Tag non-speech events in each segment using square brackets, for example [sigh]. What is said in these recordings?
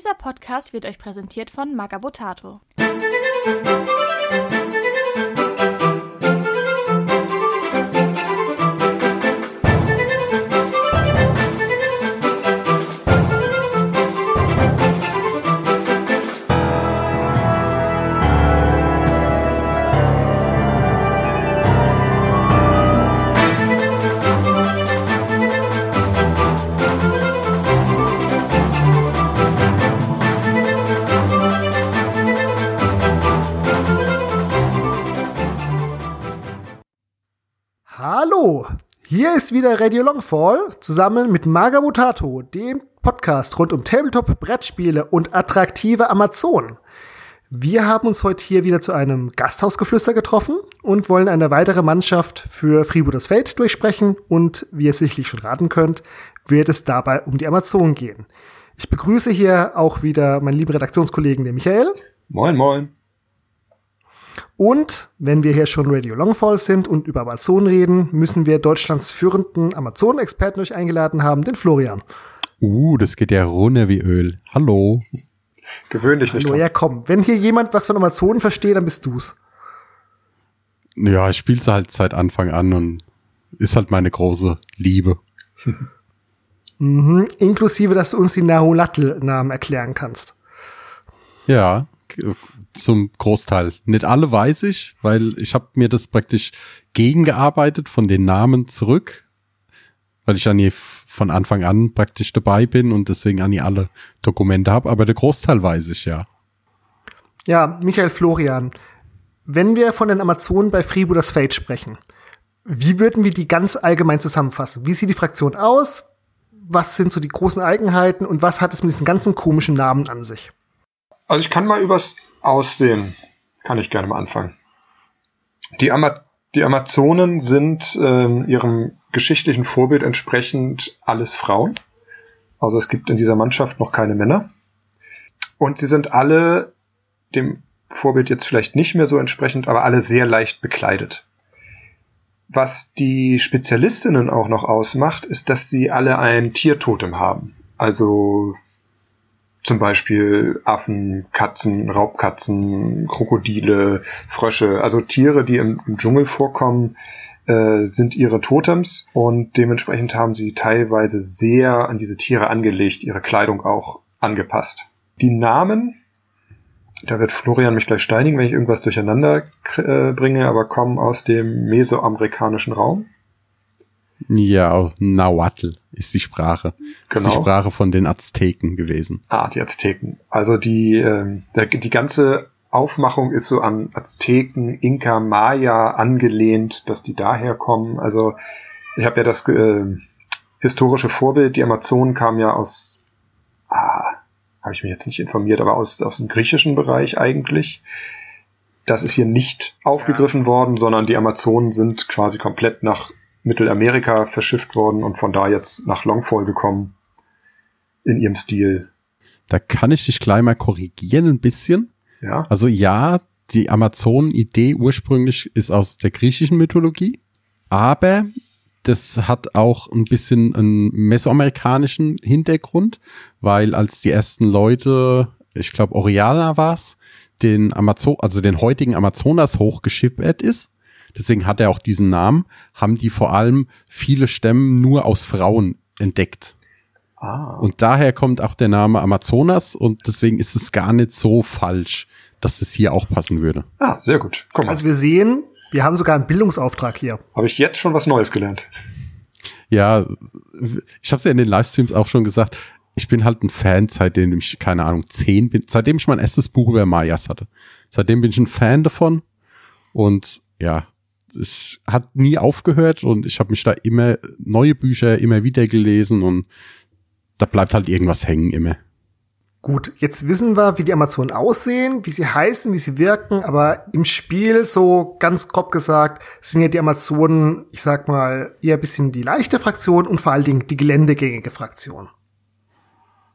Dieser Podcast wird euch präsentiert von Magabotato. Hallo, ist wieder Radio Longfall zusammen mit Maga Mutato, dem Podcast rund um Tabletop, Brettspiele und attraktive Amazonen. Wir haben uns heute hier wieder zu einem Gasthausgeflüster getroffen und wollen eine weitere Mannschaft für Freebooters Fate durchsprechen und wie ihr sicherlich schon raten könnt, wird es dabei um die Amazonen gehen. Ich begrüße hier auch wieder meinen lieben Redaktionskollegen, den Michael. Moin, moin. Und wenn wir hier schon Radio Longfall sind und über Amazonen reden, müssen wir Deutschlands führenden Amazonen-Experten euch eingeladen haben, den Florian. Uh, das geht ja runter wie Öl. Hallo. Gewöhnlich nicht. Hallo, ja komm. Wenn hier jemand was von Amazonen versteht, dann bist du's. Ja, ich spiele sie halt seit Anfang an und ist halt meine große Liebe. Mhm, inklusive, dass du uns die Nahulatl-Namen erklären kannst. Ja, zum Großteil. Nicht alle weiß ich, weil ich habe mir das praktisch gegengearbeitet von den Namen zurück, weil ich an nie von Anfang an praktisch dabei bin und deswegen an nie alle Dokumente habe. Aber der Großteil weiß ich ja. Ja, Michael Florian, wenn wir von den Amazonen bei Freebooters Fate sprechen, wie würden wir die ganz allgemein zusammenfassen? Wie sieht die Fraktion aus? Was sind so die großen Eigenheiten und was hat es mit diesen ganzen komischen Namen an sich? Also ich kann mal übers Aussehen, kann ich gerne mal anfangen. Die, Ama die Amazonen sind ähm, ihrem geschichtlichen Vorbild entsprechend alles Frauen. Also es gibt in dieser Mannschaft noch keine Männer. Und sie sind alle dem Vorbild jetzt vielleicht nicht mehr so entsprechend, aber alle sehr leicht bekleidet. Was die Spezialistinnen auch noch ausmacht, ist, dass sie alle ein Tiertotem haben. Also zum Beispiel Affen, Katzen, Raubkatzen, Krokodile, Frösche, also Tiere, die im, im Dschungel vorkommen, äh, sind ihre Totems und dementsprechend haben sie teilweise sehr an diese Tiere angelegt, ihre Kleidung auch angepasst. Die Namen, da wird Florian mich gleich steinigen, wenn ich irgendwas durcheinander äh, bringe, aber kommen aus dem mesoamerikanischen Raum. Ja, Nahuatl ist die Sprache. Genau. Ist die Sprache von den Azteken gewesen. Ah, die Azteken. Also die, äh, der, die ganze Aufmachung ist so an Azteken, Inka, Maya angelehnt, dass die daher kommen. Also ich habe ja das äh, historische Vorbild, die Amazonen kamen ja aus, ah, habe ich mich jetzt nicht informiert, aber aus, aus dem griechischen Bereich eigentlich. Das ist hier nicht aufgegriffen ja. worden, sondern die Amazonen sind quasi komplett nach Mittelamerika verschifft worden und von da jetzt nach Longfall gekommen in ihrem Stil. Da kann ich dich gleich mal korrigieren ein bisschen. Ja. Also ja, die Amazonen-Idee ursprünglich ist aus der griechischen Mythologie, aber das hat auch ein bisschen einen mesoamerikanischen Hintergrund, weil als die ersten Leute, ich glaube Oriana war's, den Amazon, also den heutigen Amazonas hochgeschippert ist, deswegen hat er auch diesen Namen, haben die vor allem viele Stämme nur aus Frauen entdeckt. Ah. Und daher kommt auch der Name Amazonas und deswegen ist es gar nicht so falsch, dass es hier auch passen würde. Ah, sehr gut. Komm mal. Also wir sehen, wir haben sogar einen Bildungsauftrag hier. Habe ich jetzt schon was Neues gelernt. Ja, ich habe es ja in den Livestreams auch schon gesagt. Ich bin halt ein Fan, seitdem ich, keine Ahnung, zehn bin, seitdem ich mein erstes Buch über Mayas hatte. Seitdem bin ich ein Fan davon. Und ja, es hat nie aufgehört und ich habe mich da immer neue Bücher immer wieder gelesen und da bleibt halt irgendwas hängen immer. Gut, jetzt wissen wir, wie die Amazonen aussehen, wie sie heißen, wie sie wirken, aber im Spiel, so ganz grob gesagt, sind ja die Amazonen, ich sag mal, eher ein bisschen die leichte Fraktion und vor allen Dingen die geländegängige Fraktion.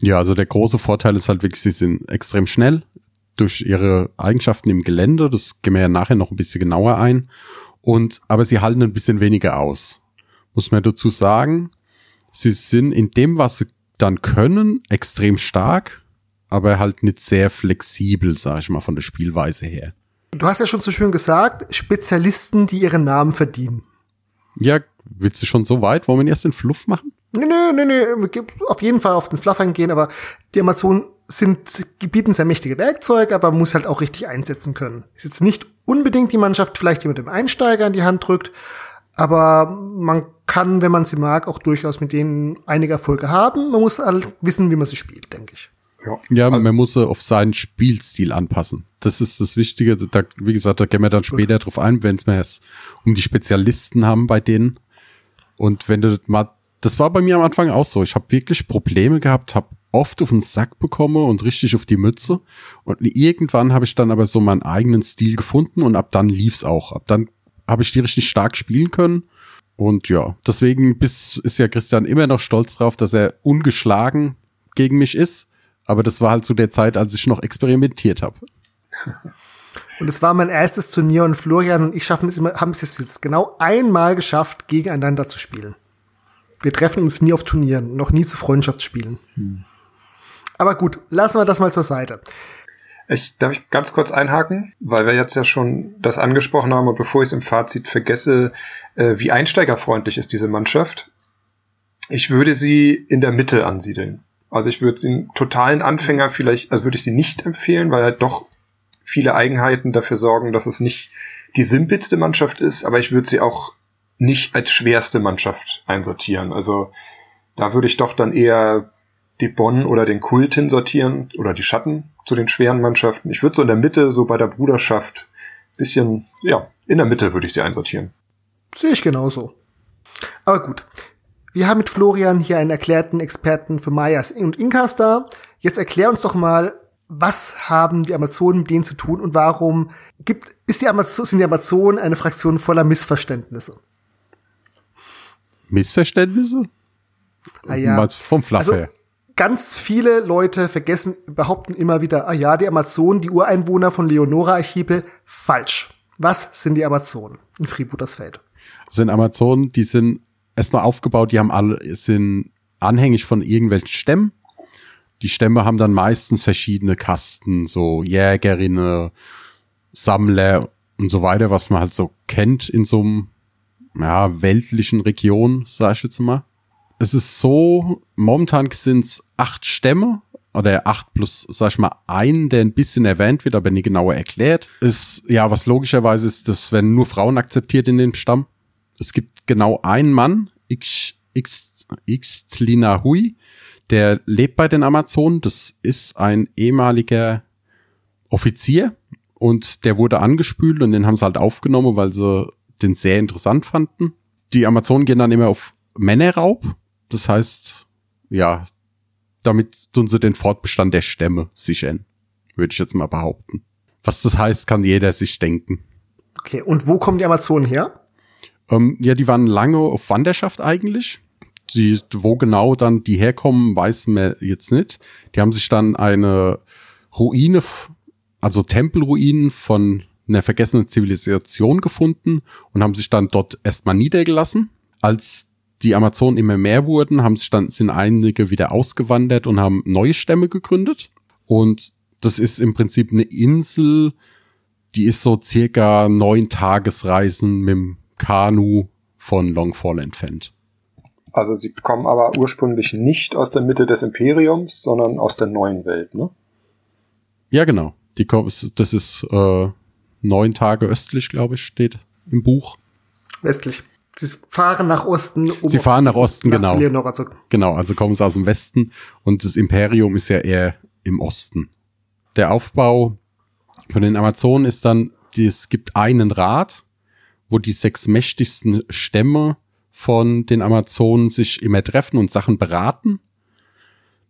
Ja, also der große Vorteil ist halt wirklich, sie sind extrem schnell durch ihre Eigenschaften im Gelände, das gehen wir ja nachher noch ein bisschen genauer ein. Und, aber sie halten ein bisschen weniger aus. Muss man dazu sagen, sie sind in dem, was sie dann können, extrem stark aber halt nicht sehr flexibel, sag ich mal, von der Spielweise her. Du hast ja schon so schön gesagt, Spezialisten, die ihren Namen verdienen. Ja, willst du schon so weit? Wollen wir erst den Fluff machen? Nee, nee, nee, nee, auf jeden Fall auf den Fluff eingehen, aber die Amazonen sind, bieten sehr mächtige Werkzeuge, aber man muss halt auch richtig einsetzen können. Ist jetzt nicht unbedingt die Mannschaft vielleicht, die mit dem Einsteiger in die Hand drückt, aber man kann, wenn man sie mag, auch durchaus mit denen einige Erfolge haben. Man muss halt wissen, wie man sie spielt, denke ich. Ja, man muss sie auf seinen Spielstil anpassen. Das ist das Wichtige. Da, wie gesagt, da gehen wir dann später drauf ein, wenn es um die Spezialisten haben bei denen. Und wenn du mal, das war bei mir am Anfang auch so. Ich habe wirklich Probleme gehabt, habe oft auf den Sack bekommen und richtig auf die Mütze. Und irgendwann habe ich dann aber so meinen eigenen Stil gefunden und ab dann lief's auch. Ab dann habe ich die richtig stark spielen können. Und ja, deswegen bis, ist ja Christian immer noch stolz drauf, dass er ungeschlagen gegen mich ist. Aber das war halt zu der Zeit, als ich noch experimentiert habe. [laughs] Und es war mein erstes Turnier und Florian und ich schaffen es immer, haben es jetzt genau einmal geschafft, gegeneinander zu spielen. Wir treffen uns nie auf Turnieren, noch nie zu Freundschaftsspielen. Hm. Aber gut, lassen wir das mal zur Seite. Ich, darf ich ganz kurz einhaken, weil wir jetzt ja schon das angesprochen haben und bevor ich es im Fazit vergesse, äh, wie einsteigerfreundlich ist diese Mannschaft. Ich würde sie in der Mitte ansiedeln. Also ich würde sie einen totalen Anfänger vielleicht, also würde ich sie nicht empfehlen, weil halt doch viele Eigenheiten dafür sorgen, dass es nicht die simpelste Mannschaft ist, aber ich würde sie auch nicht als schwerste Mannschaft einsortieren. Also da würde ich doch dann eher die Bonn oder den Kult hinsortieren oder die Schatten zu den schweren Mannschaften. Ich würde so in der Mitte, so bei der Bruderschaft, bisschen, ja, in der Mitte würde ich sie einsortieren. Sehe ich genauso. Aber gut. Wir haben mit Florian hier einen erklärten Experten für Mayas und Inkas da. Jetzt erklär uns doch mal, was haben die Amazonen mit denen zu tun und warum gibt, ist die Amazon, sind die Amazonen eine Fraktion voller Missverständnisse? Missverständnisse? Ah ja. Vom Fluff also, her ganz viele Leute vergessen, behaupten immer wieder, ah ja, die Amazonen, die Ureinwohner von Leonora-Archipel, falsch. Was sind die Amazonen in Freebootersfeld? Sind Amazonen, die sind erstmal aufgebaut, die haben alle, sind anhängig von irgendwelchen Stämmen. Die Stämme haben dann meistens verschiedene Kasten, so Jägerinnen, Sammler und so weiter, was man halt so kennt in so einem ja, weltlichen Region, sag ich jetzt mal es ist so, momentan sind es acht Stämme oder acht plus, sag ich mal, ein, der ein bisschen erwähnt wird, aber nie genauer erklärt. Ist, ja, was logischerweise ist, das werden nur Frauen akzeptiert in den Stamm. Es gibt genau einen Mann, X, X, Xtlina Hui, der lebt bei den Amazonen. Das ist ein ehemaliger Offizier und der wurde angespült und den haben sie halt aufgenommen, weil sie den sehr interessant fanden. Die Amazonen gehen dann immer auf Männerraub das heißt, ja, damit tun sie den Fortbestand der Stämme sichern, würde ich jetzt mal behaupten. Was das heißt, kann jeder sich denken. Okay, und wo kommen die Amazonen her? Ähm, ja, die waren lange auf Wanderschaft eigentlich. Die, wo genau dann die herkommen, weiß man jetzt nicht. Die haben sich dann eine Ruine, also Tempelruinen von einer vergessenen Zivilisation gefunden und haben sich dann dort erstmal niedergelassen. Als die Amazonen immer mehr wurden, haben sich dann, sind einige wieder ausgewandert und haben neue Stämme gegründet. Und das ist im Prinzip eine Insel, die ist so circa neun Tagesreisen mit dem Kanu von Longfall entfernt. Also sie kommen aber ursprünglich nicht aus der Mitte des Imperiums, sondern aus der neuen Welt, ne? Ja, genau. Die kommen, das ist äh, neun Tage östlich, glaube ich, steht im Buch. Westlich. Sie fahren nach Osten. Um sie fahren nach Osten, nach genau. Genau, also kommen sie aus dem Westen und das Imperium ist ja eher im Osten. Der Aufbau von den Amazonen ist dann, es gibt einen Rat, wo die sechs mächtigsten Stämme von den Amazonen sich immer treffen und Sachen beraten.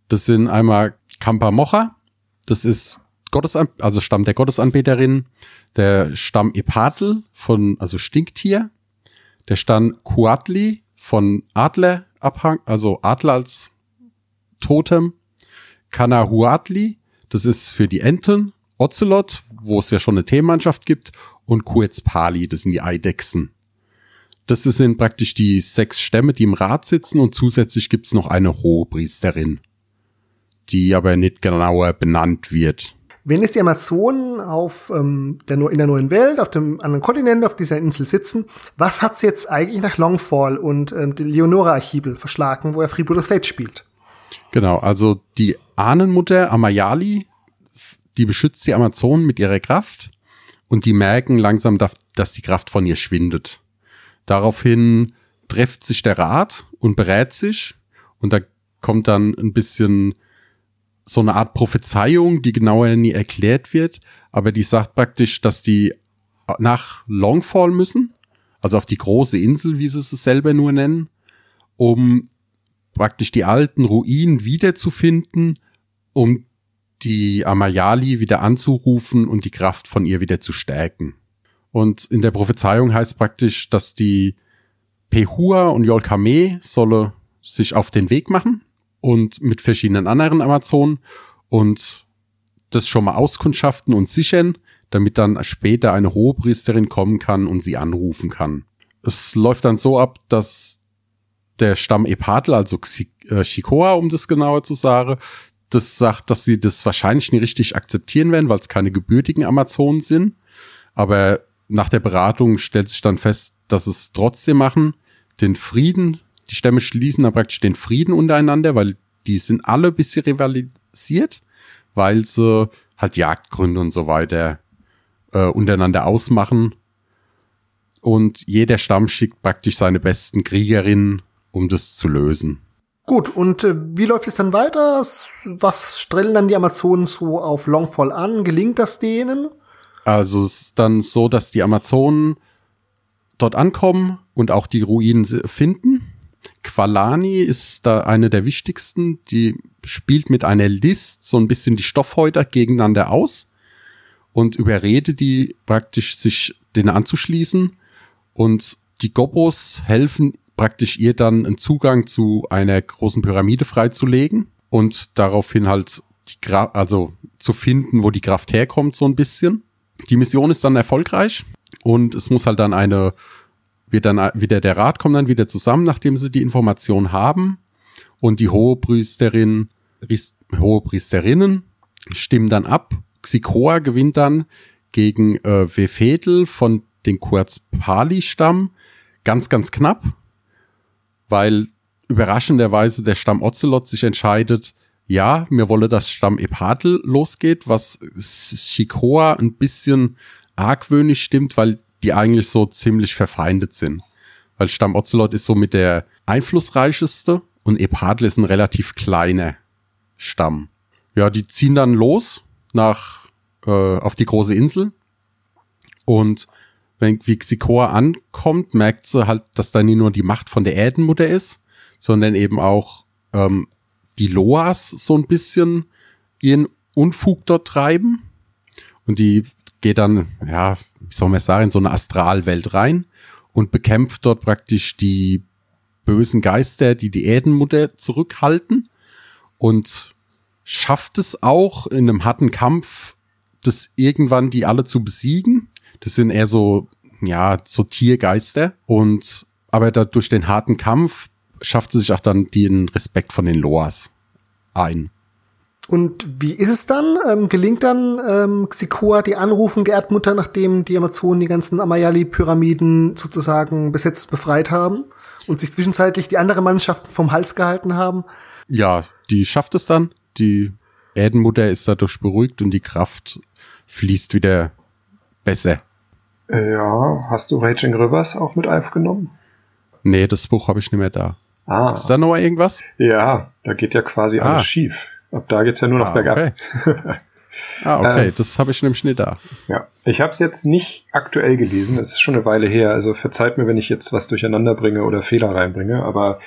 Das sind einmal Kampa Mocha, das ist Gottesan also Stamm der Gottesanbeterin, der Stamm Epatl von, also Stinktier, der stand Kuatli von Adler abhang, also Adler als Totem. Kanahuatli, das ist für die Enten. Ocelot, wo es ja schon eine Themenmannschaft gibt. Und Kuetzpali, das sind die Eidechsen. Das sind praktisch die sechs Stämme, die im Rat sitzen und zusätzlich gibt's noch eine Hohepriesterin. die aber nicht genauer benannt wird. Wenn jetzt die Amazonen auf, ähm, der, in der neuen Welt, auf dem anderen Kontinent, auf dieser Insel sitzen, was hat's jetzt eigentlich nach Longfall und ähm, dem Leonora-Archibel verschlagen, wo er Freebooters Fate spielt? Genau, also die Ahnenmutter Amayali, die beschützt die Amazonen mit ihrer Kraft und die merken langsam, dass die Kraft von ihr schwindet. Daraufhin trifft sich der Rat und berät sich und da kommt dann ein bisschen so eine Art Prophezeiung, die genauer nie erklärt wird, aber die sagt praktisch, dass die nach Longfall müssen, also auf die große Insel, wie sie es selber nur nennen, um praktisch die alten Ruinen wiederzufinden, um die Amayali wieder anzurufen und die Kraft von ihr wieder zu stärken. Und in der Prophezeiung heißt praktisch, dass die Pehua und Yolkame solle sich auf den Weg machen und mit verschiedenen anderen Amazonen und das schon mal auskundschaften und sichern, damit dann später eine Hohepriesterin kommen kann und sie anrufen kann. Es läuft dann so ab, dass der Stamm Epatl, also äh, Shikoa, um das genauer zu sagen, das sagt, dass sie das wahrscheinlich nicht richtig akzeptieren werden, weil es keine gebürtigen Amazonen sind. Aber nach der Beratung stellt sich dann fest, dass es trotzdem machen, den Frieden die Stämme schließen dann praktisch den Frieden untereinander, weil die sind alle ein bisschen rivalisiert, weil sie halt Jagdgründe und so weiter äh, untereinander ausmachen. Und jeder Stamm schickt praktisch seine besten Kriegerinnen, um das zu lösen. Gut, und äh, wie läuft es dann weiter? Was stellen dann die Amazonen so auf Longfall an? Gelingt das denen? Also es ist dann so, dass die Amazonen dort ankommen und auch die Ruinen finden Qualani ist da eine der wichtigsten. Die spielt mit einer List so ein bisschen die Stoffhäuter gegeneinander aus und überredet die praktisch sich denen anzuschließen. Und die Gobos helfen praktisch ihr dann einen Zugang zu einer großen Pyramide freizulegen und daraufhin halt die Kraft, also zu finden, wo die Kraft herkommt, so ein bisschen. Die Mission ist dann erfolgreich und es muss halt dann eine wird dann wieder der Rat kommt dann wieder zusammen, nachdem sie die Information haben und die Hohepriesterin, Hohepriesterinnen stimmen dann ab. Xikoa gewinnt dann gegen äh, Wefedel von den Kurzpali-Stamm ganz, ganz knapp, weil überraschenderweise der Stamm Ocelot sich entscheidet, ja, mir wolle das Stamm Epatl losgeht, was Shikoa ein bisschen argwöhnig stimmt, weil die eigentlich so ziemlich verfeindet sind. Weil Stamm Ocelot ist so mit der einflussreicheste und Epadl ist ein relativ kleiner Stamm. Ja, die ziehen dann los nach äh, auf die große Insel und wenn wie Xikor ankommt, merkt sie halt, dass da nicht nur die Macht von der Erdenmutter ist, sondern eben auch ähm, die Loas so ein bisschen ihren Unfug dort treiben. Und die geht dann, ja, wie soll man sagen, in so eine Astralwelt rein und bekämpft dort praktisch die bösen Geister, die die Erdenmutter zurückhalten und schafft es auch in einem harten Kampf, das irgendwann die alle zu besiegen. Das sind eher so, ja, so Tiergeister und aber da durch den harten Kampf schafft sie sich auch dann den Respekt von den Loas ein. Und wie ist es dann? Ähm, gelingt dann ähm, Xikoa die Anrufung der Erdmutter, nachdem die Amazonen die ganzen Amayali-Pyramiden sozusagen besetzt befreit haben und sich zwischenzeitlich die andere Mannschaften vom Hals gehalten haben? Ja, die schafft es dann. Die Erdenmutter ist dadurch beruhigt und die Kraft fließt wieder besser. Äh, ja, hast du Raging Rivers auch mit aufgenommen? Nee, das Buch habe ich nicht mehr da. Ah. Ist da noch irgendwas? Ja, da geht ja quasi ah. alles schief. Ab da geht's ja nur noch ah, bergab. Okay. [laughs] ah, okay, äh, das habe ich nämlich nicht da. Ja, ich habe es jetzt nicht aktuell gelesen. Es ist schon eine Weile her. Also verzeiht mir, wenn ich jetzt was durcheinander bringe oder Fehler reinbringe. Aber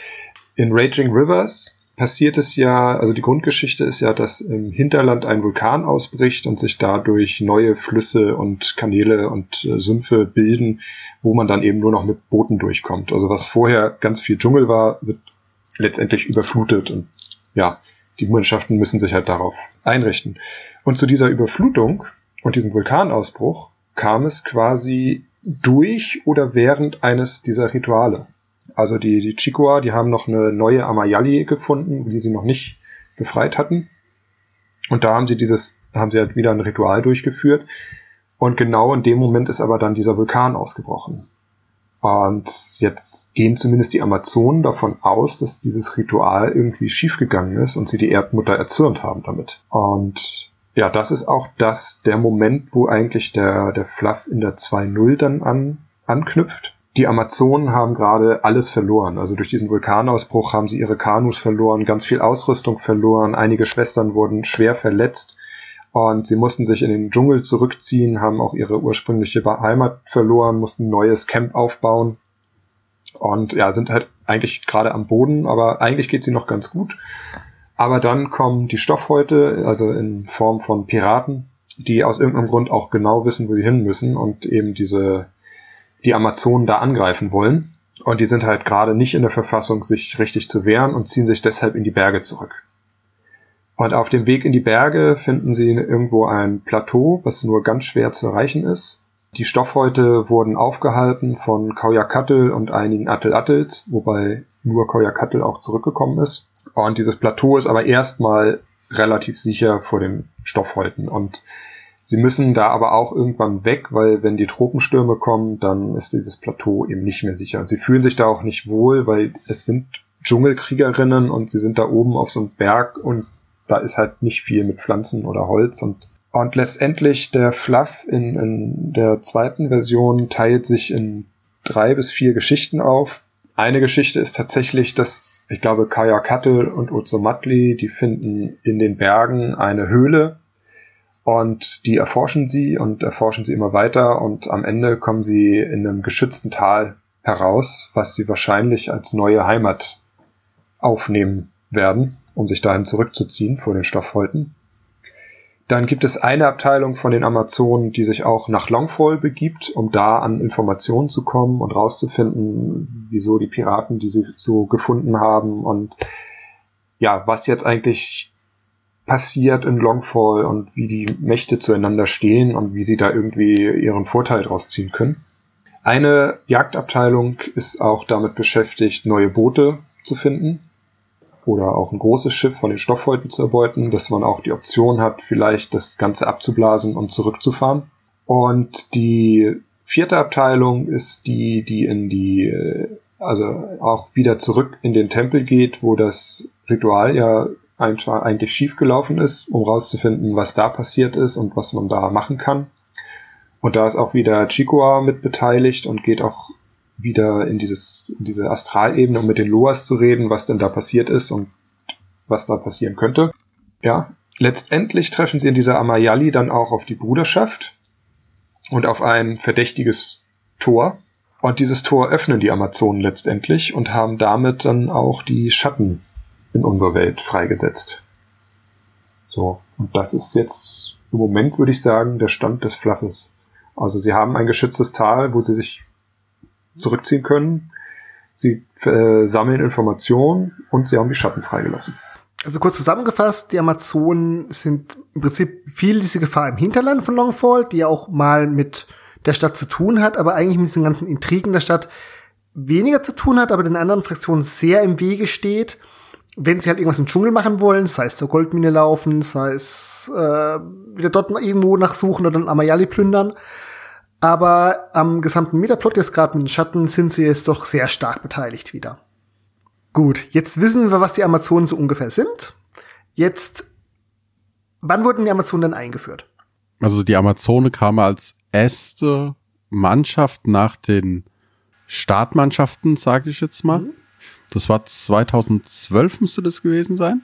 in Raging Rivers passiert es ja, also die Grundgeschichte ist ja, dass im Hinterland ein Vulkan ausbricht und sich dadurch neue Flüsse und Kanäle und äh, Sümpfe bilden, wo man dann eben nur noch mit Booten durchkommt. Also was vorher ganz viel Dschungel war, wird letztendlich überflutet und ja, die Mannschaften müssen sich halt darauf einrichten. Und zu dieser Überflutung und diesem Vulkanausbruch kam es quasi durch oder während eines dieser Rituale. Also die, die Chikoa, die haben noch eine neue Amayali gefunden, die sie noch nicht befreit hatten. Und da haben sie dieses, haben sie halt wieder ein Ritual durchgeführt. Und genau in dem Moment ist aber dann dieser Vulkan ausgebrochen. Und jetzt gehen zumindest die Amazonen davon aus, dass dieses Ritual irgendwie schiefgegangen ist und sie die Erdmutter erzürnt haben damit. Und ja, das ist auch das, der Moment, wo eigentlich der, der Fluff in der 2.0 dann an, anknüpft. Die Amazonen haben gerade alles verloren. Also durch diesen Vulkanausbruch haben sie ihre Kanus verloren, ganz viel Ausrüstung verloren, einige Schwestern wurden schwer verletzt und sie mussten sich in den Dschungel zurückziehen, haben auch ihre ursprüngliche Heimat verloren, mussten ein neues Camp aufbauen und ja, sind halt eigentlich gerade am Boden, aber eigentlich geht sie noch ganz gut. Aber dann kommen die Stoffhäute, also in Form von Piraten, die aus irgendeinem Grund auch genau wissen, wo sie hin müssen und eben diese die Amazonen da angreifen wollen. Und die sind halt gerade nicht in der Verfassung, sich richtig zu wehren und ziehen sich deshalb in die Berge zurück. Und auf dem Weg in die Berge finden sie irgendwo ein Plateau, was nur ganz schwer zu erreichen ist. Die Stoffhäute wurden aufgehalten von Kaujakattel und einigen Attel-Attels, wobei nur Kaujakattel auch zurückgekommen ist. Und dieses Plateau ist aber erstmal relativ sicher vor den Stoffhäuten. Und sie müssen da aber auch irgendwann weg, weil wenn die Tropenstürme kommen, dann ist dieses Plateau eben nicht mehr sicher. Und sie fühlen sich da auch nicht wohl, weil es sind Dschungelkriegerinnen und sie sind da oben auf so einem Berg und da ist halt nicht viel mit Pflanzen oder Holz. Und und letztendlich der Fluff in, in der zweiten Version teilt sich in drei bis vier Geschichten auf. Eine Geschichte ist tatsächlich, dass ich glaube Kaya Kattel und Matli, die finden in den Bergen eine Höhle. Und die erforschen sie und erforschen sie immer weiter. Und am Ende kommen sie in einem geschützten Tal heraus, was sie wahrscheinlich als neue Heimat aufnehmen werden um sich dahin zurückzuziehen vor den Stoffhäuten. Dann gibt es eine Abteilung von den Amazonen, die sich auch nach Longfall begibt, um da an Informationen zu kommen und rauszufinden, wieso die Piraten, die sie so gefunden haben und ja, was jetzt eigentlich passiert in Longfall und wie die Mächte zueinander stehen und wie sie da irgendwie ihren Vorteil draus ziehen können. Eine Jagdabteilung ist auch damit beschäftigt, neue Boote zu finden, oder auch ein großes Schiff von den Stoffhäuten zu erbeuten, dass man auch die Option hat, vielleicht das Ganze abzublasen und zurückzufahren. Und die vierte Abteilung ist die, die in die, äh, also auch wieder zurück in den Tempel geht, wo das Ritual ja eigentlich schief gelaufen ist, um rauszufinden, was da passiert ist und was man da machen kann. Und da ist auch wieder Chikoa mit beteiligt und geht auch wieder in dieses, in diese Astralebene, um mit den Loas zu reden, was denn da passiert ist und was da passieren könnte. Ja. Letztendlich treffen sie in dieser Amayali dann auch auf die Bruderschaft und auf ein verdächtiges Tor. Und dieses Tor öffnen die Amazonen letztendlich und haben damit dann auch die Schatten in unserer Welt freigesetzt. So, und das ist jetzt im Moment, würde ich sagen, der Stand des Fluffes. Also sie haben ein geschütztes Tal, wo sie sich zurückziehen können. Sie äh, sammeln Informationen und sie haben die Schatten freigelassen. Also kurz zusammengefasst, die Amazonen sind im Prinzip viel diese Gefahr im Hinterland von Longfall, die ja auch mal mit der Stadt zu tun hat, aber eigentlich mit diesen ganzen Intrigen der Stadt weniger zu tun hat, aber den anderen Fraktionen sehr im Wege steht, wenn sie halt irgendwas im Dschungel machen wollen, sei es zur Goldmine laufen, sei es äh, wieder dort irgendwo nachsuchen oder dann Amayali plündern. Aber am gesamten Metaplot jetzt gerade mit den Schatten sind sie jetzt doch sehr stark beteiligt wieder. Gut, jetzt wissen wir, was die Amazonen so ungefähr sind. Jetzt, wann wurden die Amazonen denn eingeführt? Also die Amazone kam als erste Mannschaft nach den Startmannschaften, sage ich jetzt mal. Mhm. Das war 2012 müsste das gewesen sein.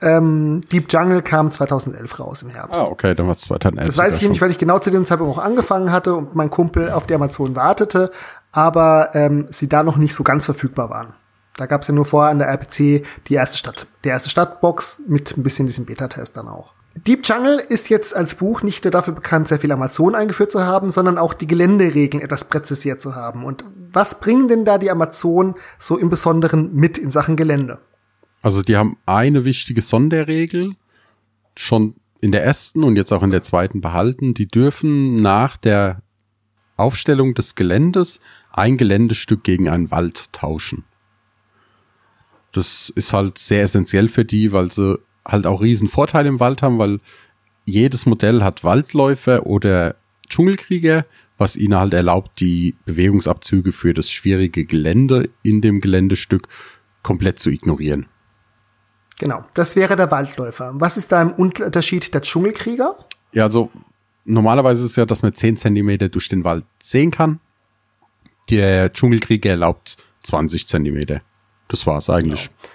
Ähm, Deep Jungle kam 2011 raus im Herbst. Ah, okay, dann war es 2011. Das weiß ich nicht, weil ich genau zu dem Zeitpunkt auch angefangen hatte und mein Kumpel auf die Amazon wartete, aber ähm, sie da noch nicht so ganz verfügbar waren. Da gab es ja nur vorher an der RPC die erste Stadt, die erste Stadtbox mit ein bisschen diesem Beta-Test dann auch. Deep Jungle ist jetzt als Buch nicht nur dafür bekannt, sehr viel Amazon eingeführt zu haben, sondern auch die Geländeregeln etwas präzisiert zu haben. Und was bringen denn da die Amazon so im Besonderen mit in Sachen Gelände? Also die haben eine wichtige Sonderregel schon in der ersten und jetzt auch in der zweiten behalten. Die dürfen nach der Aufstellung des Geländes ein Geländestück gegen einen Wald tauschen. Das ist halt sehr essentiell für die, weil sie halt auch riesen Vorteile im Wald haben, weil jedes Modell hat Waldläufer oder Dschungelkrieger, was ihnen halt erlaubt, die Bewegungsabzüge für das schwierige Gelände in dem Geländestück komplett zu ignorieren. Genau, das wäre der Waldläufer. Was ist da im Unterschied der Dschungelkrieger? Ja, also normalerweise ist es ja, dass man 10 Zentimeter durch den Wald sehen kann. Der Dschungelkrieger erlaubt 20 Zentimeter. Das war's eigentlich. Genau.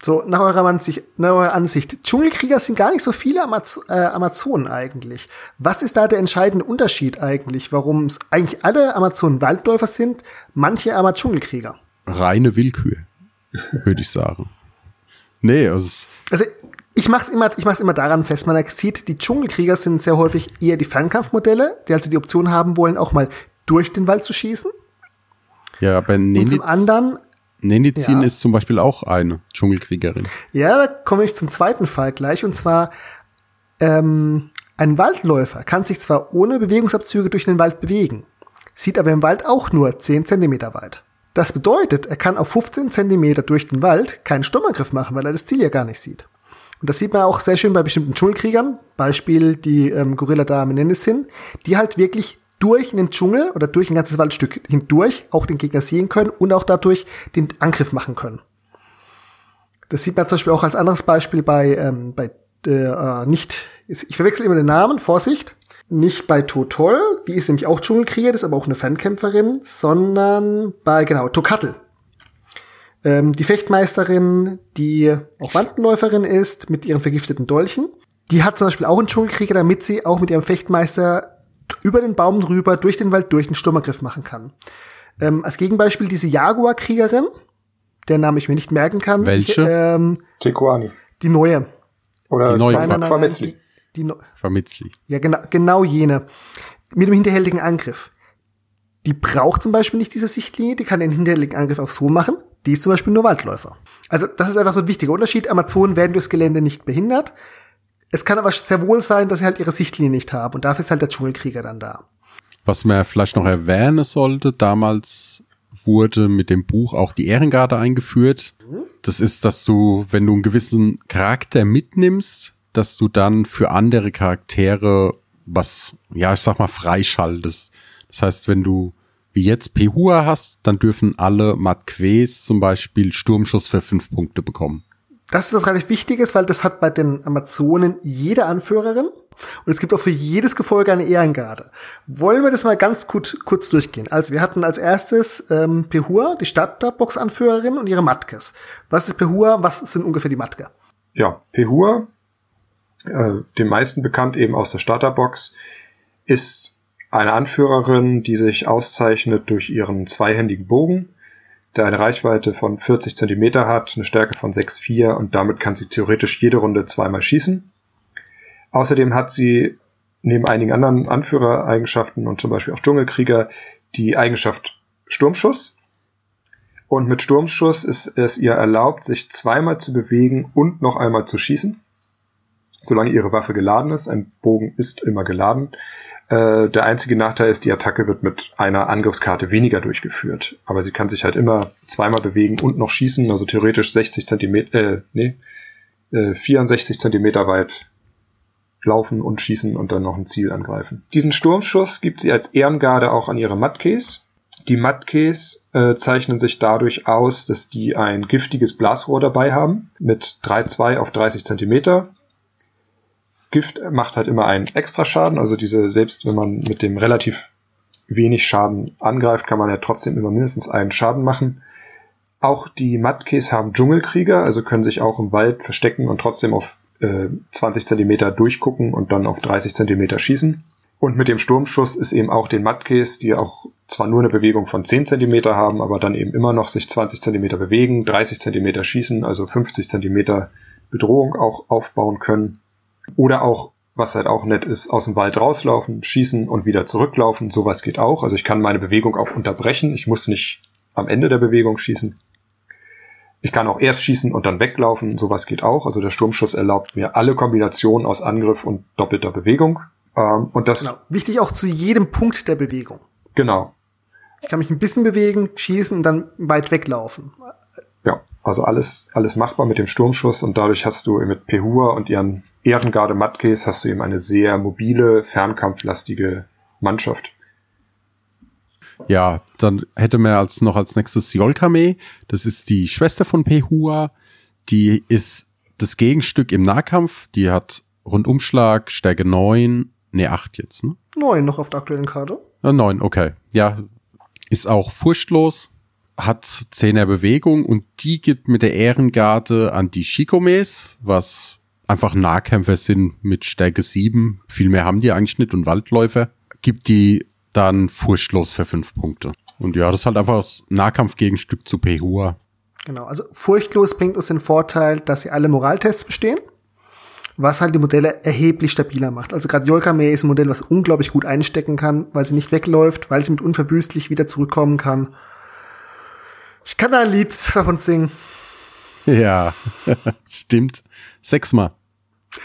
So, nach eurer Ansicht, nach eurer Ansicht, Dschungelkrieger sind gar nicht so viele Amaz äh, Amazonen eigentlich. Was ist da der entscheidende Unterschied eigentlich, warum es eigentlich alle Amazonen Waldläufer sind, manche aber Dschungelkrieger? Reine Willkür, würde ich sagen. Nee, also, also ich mach's immer, ich mach's immer daran fest, man sieht, die Dschungelkrieger sind sehr häufig eher die Fernkampfmodelle, die also die Option haben wollen, auch mal durch den Wald zu schießen. Ja, aber nee, Und zum anderen Nenizin ja. ist zum Beispiel auch eine Dschungelkriegerin. Ja, da komme ich zum zweiten Fall gleich. Und zwar, ähm, ein Waldläufer kann sich zwar ohne Bewegungsabzüge durch den Wald bewegen, sieht aber im Wald auch nur 10 Zentimeter weit. Das bedeutet, er kann auf 15 Zentimeter durch den Wald keinen Sturmangriff machen, weil er das Ziel ja gar nicht sieht. Und das sieht man auch sehr schön bei bestimmten Dschungelkriegern, Beispiel die ähm, Gorilla da Menendezin, die halt wirklich durch den Dschungel oder durch ein ganzes Waldstück hindurch auch den Gegner sehen können und auch dadurch den Angriff machen können. Das sieht man zum Beispiel auch als anderes Beispiel bei, ähm, bei äh, nicht, ich verwechsel immer den Namen, Vorsicht, nicht bei Totol, die ist nämlich auch Dschungelkrieger, das ist aber auch eine Fernkämpferin, sondern bei, genau, Tokattel. Ähm, die Fechtmeisterin, die auch Wandenläuferin ist, mit ihren vergifteten Dolchen. Die hat zum Beispiel auch einen Dschungelkrieger, damit sie auch mit ihrem Fechtmeister über den Baum drüber, durch den Wald durch einen Sturmangriff machen kann. Ähm, als Gegenbeispiel diese Jaguar-Kriegerin, der Name ich mir nicht merken kann. Welche? Ähm, Tequani. Die neue. Oder die neue nein, nein, nein, nein, die, no Vermitzli. Ja, genau, genau jene. Mit dem hinterhältigen Angriff. Die braucht zum Beispiel nicht diese Sichtlinie, die kann den hinterhältigen Angriff auch so machen. Die ist zum Beispiel nur Waldläufer. Also das ist einfach so ein wichtiger Unterschied. Amazonen werden durchs Gelände nicht behindert. Es kann aber sehr wohl sein, dass sie halt ihre Sichtlinie nicht haben und dafür ist halt der Dschungelkrieger dann da. Was man vielleicht noch erwähnen sollte, damals wurde mit dem Buch auch die Ehrengarde eingeführt. Das ist, dass du, wenn du einen gewissen Charakter mitnimmst, dass du dann für andere Charaktere was, ja, ich sag mal, freischaltest. Das heißt, wenn du wie jetzt Pehua hast, dann dürfen alle Matques zum Beispiel Sturmschuss für fünf Punkte bekommen das ist was relativ Wichtiges, weil das hat bei den Amazonen jede Anführerin und es gibt auch für jedes Gefolge eine Ehrengarde. Wollen wir das mal ganz kurz, kurz durchgehen? Also wir hatten als erstes ähm, Pehua, die Stadtbox-Anführerin und ihre Matkes. Was ist Pehua? Was sind ungefähr die Matke? Ja, Pehua, äh, den meisten bekannt eben aus der Starterbox, ist eine Anführerin, die sich auszeichnet durch ihren zweihändigen Bogen der eine Reichweite von 40 Zentimeter hat, eine Stärke von 6,4 und damit kann sie theoretisch jede Runde zweimal schießen. Außerdem hat sie neben einigen anderen Anführereigenschaften und zum Beispiel auch Dschungelkrieger die Eigenschaft Sturmschuss. Und mit Sturmschuss ist es ihr erlaubt, sich zweimal zu bewegen und noch einmal zu schießen, solange ihre Waffe geladen ist. Ein Bogen ist immer geladen. Äh, der einzige Nachteil ist, die Attacke wird mit einer Angriffskarte weniger durchgeführt. Aber sie kann sich halt immer zweimal bewegen und noch schießen, also theoretisch 60 Zentimeter, äh, nee, äh, 64 Zentimeter weit laufen und schießen und dann noch ein Ziel angreifen. Diesen Sturmschuss gibt sie als Ehrengarde auch an ihre Matkes. Die Matkes äh, zeichnen sich dadurch aus, dass die ein giftiges Blasrohr dabei haben mit 3,2 auf 30 Zentimeter Gift macht halt immer einen extra Schaden, also diese, selbst wenn man mit dem relativ wenig Schaden angreift, kann man ja trotzdem immer mindestens einen Schaden machen. Auch die Matkes haben Dschungelkrieger, also können sich auch im Wald verstecken und trotzdem auf äh, 20 Zentimeter durchgucken und dann auf 30 Zentimeter schießen. Und mit dem Sturmschuss ist eben auch den Matkes, die auch zwar nur eine Bewegung von 10 Zentimeter haben, aber dann eben immer noch sich 20 Zentimeter bewegen, 30 Zentimeter schießen, also 50 Zentimeter Bedrohung auch aufbauen können. Oder auch, was halt auch nett ist, aus dem Wald rauslaufen, schießen und wieder zurücklaufen. Sowas geht auch. Also ich kann meine Bewegung auch unterbrechen. Ich muss nicht am Ende der Bewegung schießen. Ich kann auch erst schießen und dann weglaufen. Sowas geht auch. Also der Sturmschuss erlaubt mir alle Kombinationen aus Angriff und doppelter Bewegung. Ähm, und das genau. Wichtig auch zu jedem Punkt der Bewegung. Genau. Ich kann mich ein bisschen bewegen, schießen und dann weit weglaufen. Also alles, alles machbar mit dem Sturmschuss und dadurch hast du mit Pehua und ihren Ehrengarde Matkes hast du eben eine sehr mobile, fernkampflastige Mannschaft. Ja, dann hätte man als noch als nächstes Yolkame. Das ist die Schwester von Pehua. Die ist das Gegenstück im Nahkampf. Die hat Rundumschlag, Stärke 9, ne 8 jetzt, ne? 9 noch auf der aktuellen Karte. Ja, 9, okay. Ja, ist auch furchtlos, hat 10er Bewegung und die gibt mit der Ehrengarde an die Shikomes, was einfach Nahkämpfer sind mit Stärke 7. Viel mehr haben die eigentlich nicht und Waldläufer. Gibt die dann furchtlos für 5 Punkte. Und ja, das ist halt einfach das Nahkampfgegenstück zu Pehua. Genau, also furchtlos bringt uns den Vorteil, dass sie alle Moraltests bestehen, was halt die Modelle erheblich stabiler macht. Also gerade Yolkame ist ein Modell, was unglaublich gut einstecken kann, weil sie nicht wegläuft, weil sie mit unverwüstlich wieder zurückkommen kann. Ich kann da ein Lied davon singen. Ja, [laughs] stimmt. Sechsmal.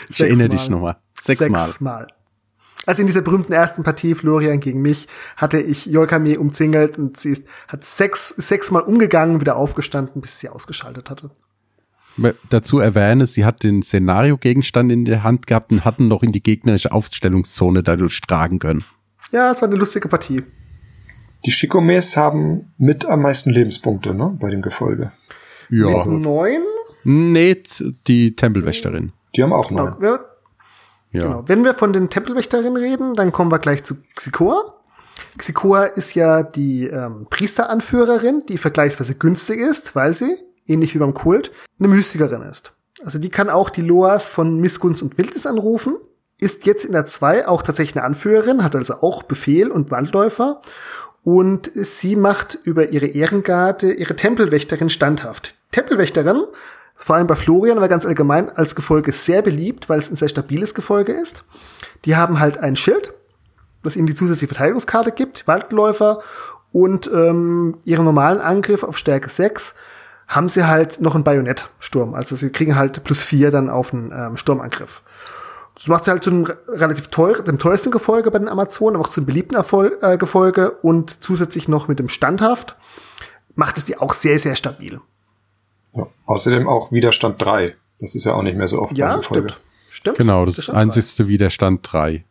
Ich Sechsmal. erinnere dich nochmal. Sechsmal. Sechsmal. Also in dieser berühmten ersten Partie Florian gegen mich hatte ich Yolkame umzingelt und sie ist, hat sechs, sechsmal umgegangen, wieder aufgestanden, bis sie ausgeschaltet hatte. Dazu erwähne, sie hat den Szenario-Gegenstand in der Hand gehabt und hatten noch in die gegnerische Aufstellungszone dadurch tragen können. Ja, es war eine lustige Partie. Die Shikomes haben mit am meisten Lebenspunkte, ne, bei dem Gefolge. Ja. Mit neun. Nee, die Tempelwächterin. Die haben auch Genau, neun. wir, Ja. genau. Wenn wir von den Tempelwächterinnen reden, dann kommen wir gleich zu Xikoa. Xikoa ist ja die ähm, Priesteranführerin, die vergleichsweise günstig ist, weil sie, ähnlich wie beim Kult, eine Mystikerin ist. Also die kann auch die Loas von Missgunst und Wildnis anrufen, ist jetzt in der 2 auch tatsächlich eine Anführerin, hat also auch Befehl und Waldläufer und sie macht über ihre Ehrengarde ihre Tempelwächterin standhaft. Tempelwächterin, vor allem bei Florian, aber ganz allgemein als Gefolge sehr beliebt, weil es ein sehr stabiles Gefolge ist. Die haben halt ein Schild, das ihnen die zusätzliche Verteidigungskarte gibt, Waldläufer und ähm, ihren normalen Angriff auf Stärke 6 haben sie halt noch einen Bajonettsturm. Also sie kriegen halt plus 4 dann auf einen ähm, Sturmangriff. Das macht sie halt zu einem re- relativ teuer, dem teuersten Gefolge bei den Amazonen, aber auch zum beliebten Erfol äh, Gefolge und zusätzlich noch mit dem Standhaft macht es die auch sehr, sehr stabil. Ja. Außerdem auch Widerstand 3. Das ist ja auch nicht mehr so oft Ja, bei Gefolge. stimmt. Stimmt. Genau, das ist stimmt. einzigste Widerstand 3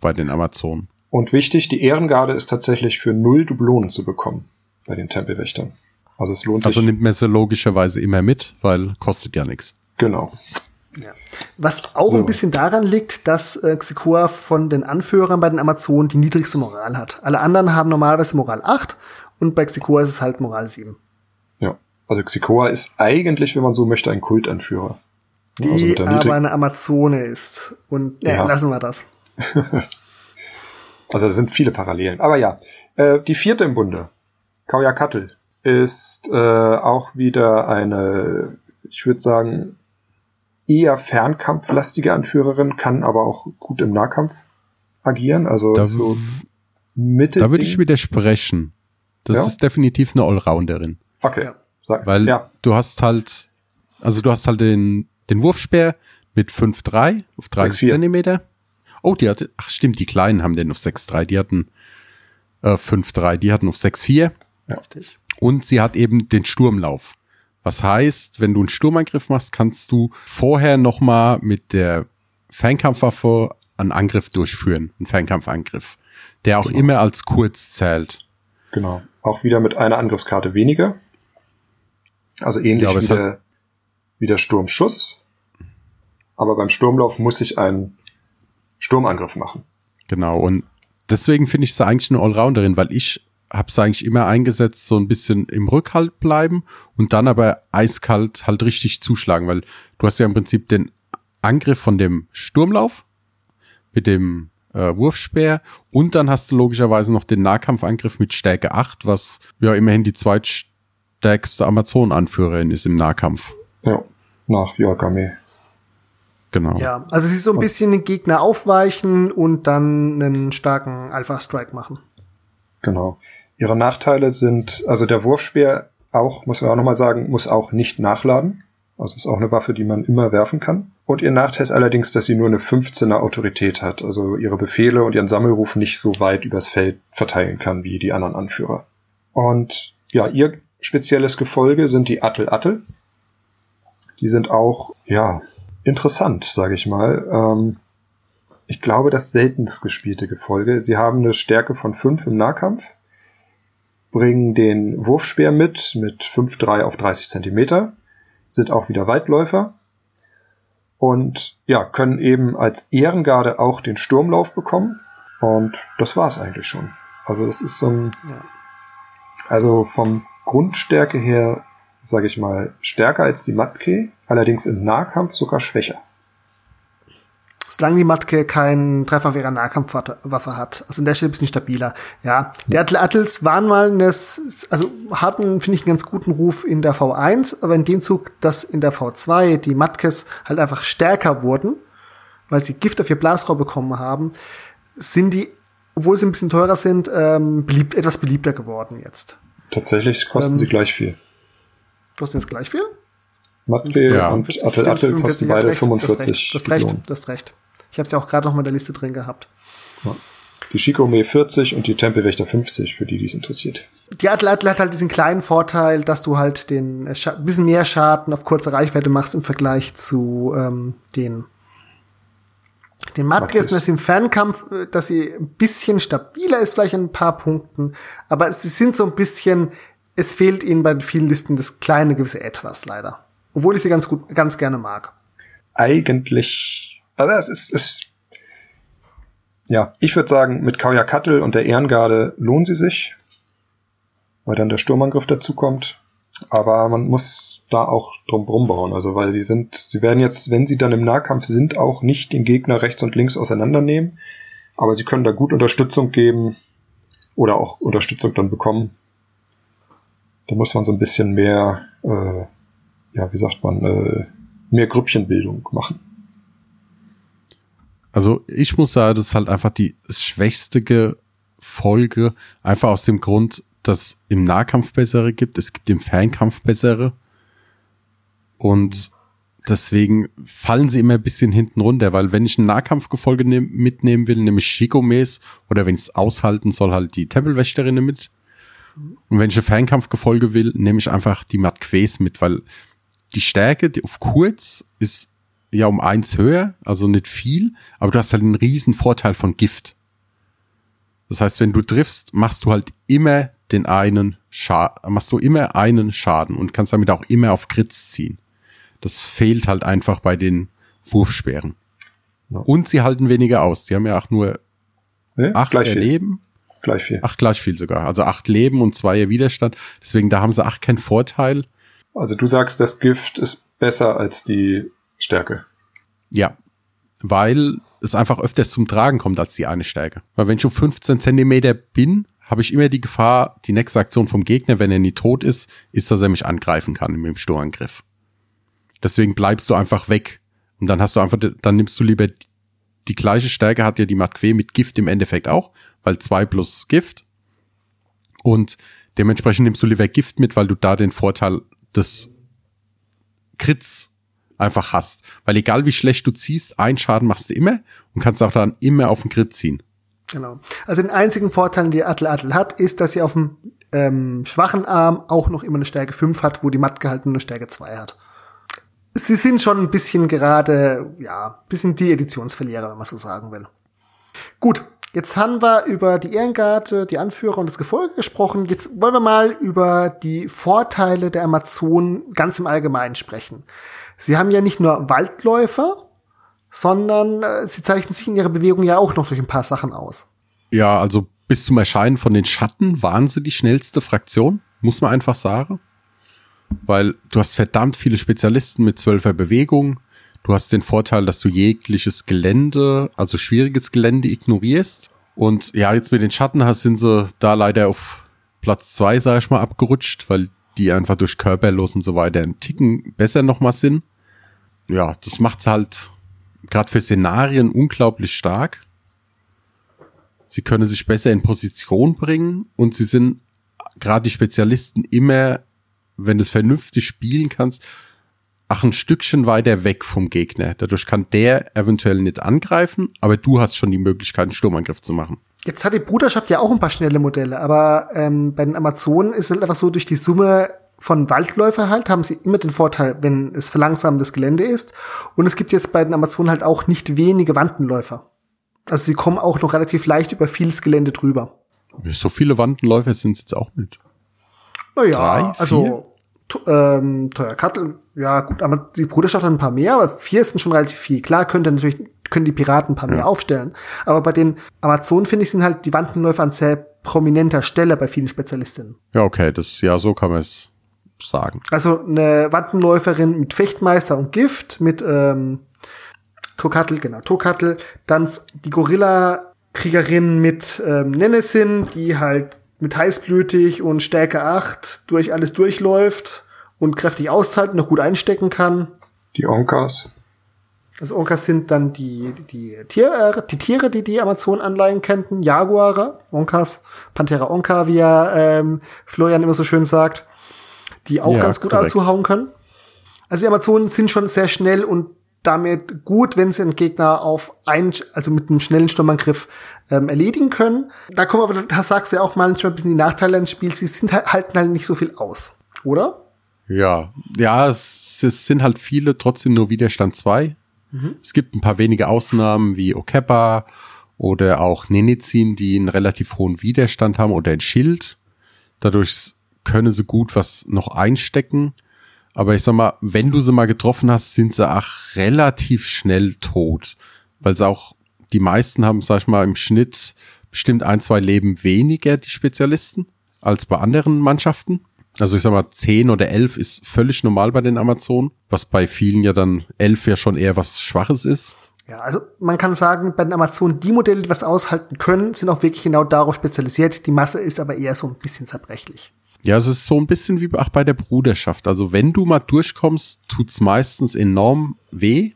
bei den Amazonen. Und wichtig, die Ehrengarde ist tatsächlich für null Dublonen zu bekommen bei den Tempelwächtern. Also es lohnt sich. Also nimmt man sie logischerweise immer mit, weil kostet ja nichts. genau. Ja. Was auch So. ein bisschen daran liegt, dass äh, Xikoa von den Anführern bei den Amazonen die niedrigste Moral hat. Alle anderen haben normalerweise Moral 8 und bei Xikoa ist es halt Moral 7. Ja. Also Xikoa ist eigentlich, wenn man so möchte, ein Kultanführer. Die also aber niedrig- eine Amazone ist. Und ja, Ja. lassen wir das. [laughs] Also da sind viele Parallelen. Aber ja, äh, die vierte im Bunde, Kauyakatl, ist äh, auch wieder eine, ich würde sagen, eher fernkampflastige Anführerin, kann aber auch gut im Nahkampf agieren. Also Da, so Mitte. da würde ich widersprechen. Das Ja? ist definitiv eine Allrounderin. Okay. Ja. Sag, Weil ja, du hast halt, also du hast halt den, den Wurfspeer mit 5,3 auf 30 6,4. Zentimeter. Oh, die hatte, ach stimmt, die Kleinen haben den auf 6,3, die hatten äh, 5,3, die hatten auf 6,4 Richtig. und sie hat eben den Sturmlauf. Was heißt, wenn du einen Sturmangriff machst, kannst du vorher nochmal mit der Fernkampfwaffe einen Angriff durchführen, einen Fernkampfangriff, der auch Genau. immer als kurz zählt. genau. Auch wieder mit einer Angriffskarte weniger. Also ähnlich Ja, wie, es der, wie der Sturmschuss. Aber beim Sturmlauf muss ich einen Sturmangriff machen. Genau, und deswegen finde ich sie eigentlich eine Allrounderin, weil ich habe sie eigentlich immer eingesetzt, so ein bisschen im Rückhalt bleiben und dann aber eiskalt halt richtig zuschlagen, weil du hast ja im Prinzip den Angriff von dem Sturmlauf mit dem äh, Wurfspeer und dann hast du logischerweise noch den Nahkampfangriff mit Stärke 8, was ja immerhin die zweitstärkste Amazon-Anführerin ist im Nahkampf. Ja, nach Yorkame. Genau. Ja, also sie ist so ein bisschen den Gegner aufweichen und dann einen starken Alpha-Strike machen. Genau. Ihre Nachteile sind, also der Wurfspeer auch, muss man auch nochmal sagen, muss auch nicht nachladen. Also ist auch eine Waffe, die man immer werfen kann. Und ihr Nachteil ist allerdings, dass sie nur eine 15er Autorität hat, also ihre Befehle und ihren Sammelruf nicht so weit übers Feld verteilen kann wie die anderen Anführer. Und ja, ihr spezielles Gefolge sind die Attel-Attel. Die sind auch, ja, interessant, sage ich mal. Ähm, ich glaube, das seltenst gespielte Gefolge. Sie haben eine Stärke von 5 im Nahkampf, bringen den Wurfspeer mit, mit 5,3 auf 30 Zentimeter, sind auch wieder Weitläufer und ja, können eben als Ehrengarde auch den Sturmlauf bekommen. Und das war's eigentlich schon. Also das ist so ein, ja. also vom Grundstärke her, sage ich mal, stärker als die Matke, allerdings im Nahkampf sogar schwächer. Solange die Matke keinen Treffer ihrer Nahkampfwaffe hat. Also in der Stelle ist nicht stabiler. Ja, die Atlatels waren mal das, also hatten, finde ich, einen ganz guten Ruf in der V1, aber in dem Zug, dass in der V2 die Matkes halt einfach stärker wurden, weil sie Gift auf ihr Blasrohr bekommen haben, sind die, obwohl sie ein bisschen teurer sind, ähm, beliebt, etwas beliebter geworden jetzt. Tatsächlich kosten ähm, sie gleich viel. Kosten jetzt gleich viel? Matke ja. und Attel Attel kosten beide 45. Das recht, das recht. Ich habe es ja auch gerade noch mal in der Liste drin gehabt. Ja. Die Shikome 40 und die Tempelwächter 50, für die, die es interessiert. Die Attel hat halt diesen kleinen Vorteil, dass du halt den äh, ein bisschen mehr Schaden auf kurze Reichweite machst im Vergleich zu ähm, den den Matkes, dass sie im Fernkampf, äh, dass sie ein bisschen stabiler ist, vielleicht ein paar Punkten, aber sie sind so ein bisschen, es fehlt ihnen bei vielen Listen das kleine gewisse Etwas leider. Obwohl ich sie ganz gut, ganz gerne mag. Eigentlich, also es ist, es, ja, ich würde sagen, mit Kauja Kattel und der Ehrengarde lohnen sie sich, weil dann der Sturmangriff dazu kommt. Aber man muss da auch drum bauen, also weil sie sind, sie werden jetzt, wenn sie dann im Nahkampf sind, auch nicht den Gegner rechts und links auseinandernehmen, aber sie können da gut Unterstützung geben oder auch Unterstützung dann bekommen. Da muss man so ein bisschen mehr äh, ja, wie sagt man, äh, mehr Grüppchenbildung machen. Also ich muss sagen, das ist halt einfach die schwächste Folge, einfach aus dem Grund, dass im Nahkampf bessere gibt, es gibt im Fernkampf bessere. Und deswegen fallen sie immer ein bisschen hinten runter, weil wenn ich ein Nahkampfgefolge nehm, mitnehmen will, nämlich Shikomes, oder wenn ich es aushalten soll, halt die Tempelwächterinnen mit. Und wenn ich ein Fernkampfgefolge will, nehme ich einfach die Matques mit, weil die Stärke die auf kurz ist ja um eins höher, also nicht viel, aber du hast halt einen riesen Vorteil von Gift. Das heißt, wenn du triffst, machst du halt immer den einen Schaden, machst du immer einen Schaden und kannst damit auch immer auf Kritz ziehen. Das fehlt halt einfach bei den Wurfsperren. Ja. Und sie halten weniger aus. Die haben ja auch nur ja, acht Leben. Gleich viel. Acht gleich viel sogar. Also acht Leben und zwei Widerstand. Deswegen, da haben sie acht keinen Vorteil. Also du sagst, das Gift ist besser als die Stärke. Ja, weil es einfach öfters zum Tragen kommt als die eine Stärke. Weil wenn ich um 15 Zentimeter bin, habe ich immer die Gefahr, die nächste Aktion vom Gegner, wenn er nie tot ist, ist, dass er mich angreifen kann mit dem Sturmangriff. Deswegen bleibst du einfach weg. Und dann hast du einfach, dann nimmst du lieber die gleiche Stärke hat ja die Matque mit Gift im Endeffekt auch, weil zwei plus Gift. Und dementsprechend nimmst du lieber Gift mit, weil du da den Vorteil des Krits einfach hast. Weil egal wie schlecht du ziehst, einen Schaden machst du immer und kannst auch dann immer auf den Crit ziehen. Genau. Also den einzigen Vorteil, den die Attel Attel hat, ist, dass sie auf dem ähm, schwachen Arm auch noch immer eine Stärke 5 hat, wo die Matt gehalten eine Stärke 2 hat. Sie sind schon ein bisschen gerade, ja, bisschen die Editionsverlierer, wenn man so sagen will. Gut, Jetzt haben wir über die Ehrengarde, die Anführer und das Gefolge gesprochen. Jetzt wollen wir mal über die Vorteile der Amazonen ganz im Allgemeinen sprechen. Sie haben ja nicht nur Waldläufer, sondern äh, sie zeichnen sich in ihrer Bewegung ja auch noch durch ein paar Sachen aus. Ja, also bis zum Erscheinen von den Schatten waren sie die schnellste Fraktion, muss man einfach sagen. Weil du hast verdammt viele Spezialisten mit zwölfer Bewegung. Du hast den Vorteil, dass du jegliches Gelände, also schwieriges Gelände ignorierst. Und ja, jetzt mit den Schatten hast, sind sie da leider auf Platz zwei, sag ich mal, abgerutscht, weil die einfach durch körperlos und so weiter einen Ticken besser nochmal sind. Ja, das macht's halt gerade für Szenarien unglaublich stark. Sie können sich besser in Position bringen und sie sind gerade die Spezialisten immer, wenn du es vernünftig spielen kannst, ach, ein Stückchen weiter weg vom Gegner. Dadurch kann der eventuell nicht angreifen, aber du hast schon die Möglichkeit, einen Sturmangriff zu machen. Jetzt hat die Bruderschaft ja auch ein paar schnelle Modelle, aber ähm, bei den Amazonen ist es halt einfach so, durch die Summe von Waldläufer halt haben sie immer den Vorteil, wenn es verlangsamtes Gelände ist. Und es gibt jetzt bei den Amazonen halt auch nicht wenige Wandenläufer. Also sie kommen auch noch relativ leicht über vieles Gelände drüber. So viele Wandenläufer sind es jetzt auch nicht. Naja, also ähm, teuer Kattel, ja gut, aber die Bruderschaft hat ein paar mehr, aber vier sind schon relativ viel. Klar könnte natürlich können die Piraten ein paar ja. mehr aufstellen, aber bei den Amazonen finde ich sind halt die Wandenläufer an sehr prominenter Stelle bei vielen Spezialistinnen. Ja, okay, das ja so kann man es sagen. Also eine Wandenläuferin mit Fechtmeister und Gift, mit ähm, Tokattel, genau, Tokattel, dann die Gorilla-Kriegerin mit ähm, Nenesin, die halt mit heißblütig und Stärke 8 durch alles durchläuft und kräftig auszahlt und noch gut einstecken kann. Die Onkas. Also Onkas sind dann die, die, Tiere, die Tiere, die die Amazon-Anleihen kennten. Jaguare, Onkas, Panthera Onca, wie er ähm, Florian immer so schön sagt, die auch ja, ganz gut korrekt. zuhauen können. Also die Amazonen sind schon sehr schnell und damit gut, wenn sie einen Gegner auf ein, also mit einem schnellen Sturmangriff ähm, erledigen können. Da kommen aber, da sagst du ja auch manchmal ein bisschen die Nachteile ins Spiel. Sie sind halt, halten halt nicht so viel aus, oder? Ja, ja, es, es sind halt viele trotzdem nur Widerstand 2. Mhm. Es gibt ein paar wenige Ausnahmen wie Okepa oder auch Nenezin, die einen relativ hohen Widerstand haben oder ein Schild. Dadurch können sie gut was noch einstecken. Aber ich sag mal, wenn du sie mal getroffen hast, sind sie auch relativ schnell tot. Weil sie auch, die meisten haben, sag ich mal, im Schnitt bestimmt ein, zwei Leben weniger, die Spezialisten, als bei anderen Mannschaften. Also ich sag mal, zehn oder elf ist völlig normal bei den Amazonen, was bei vielen ja dann elf ja schon eher was Schwaches ist. Ja, also man kann sagen, bei den Amazonen, die Modelle, die was aushalten können, sind auch wirklich genau darauf spezialisiert. Die Masse ist aber eher so ein bisschen zerbrechlich. Ja, es ist so ein bisschen wie auch bei der Bruderschaft. Also wenn du mal durchkommst, tut's meistens enorm weh.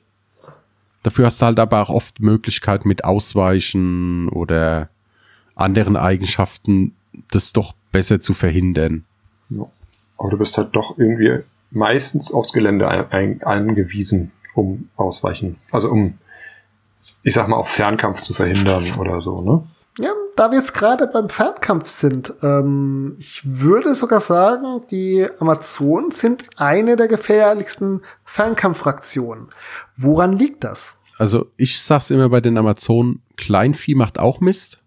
Dafür hast du halt aber auch oft Möglichkeit mit Ausweichen oder anderen Eigenschaften, das doch besser zu verhindern. Ja. Aber du bist halt doch irgendwie meistens aufs Gelände ein, angewiesen, um ausweichen. Also um, ich sag mal, auch Fernkampf zu verhindern oder so, ne? Da wir jetzt gerade beim Fernkampf sind, ähm, ich würde sogar sagen, die Amazonen sind eine der gefährlichsten Fernkampffraktionen. Woran liegt das? Also ich sag's immer bei den Amazonen, Kleinvieh macht auch Mist.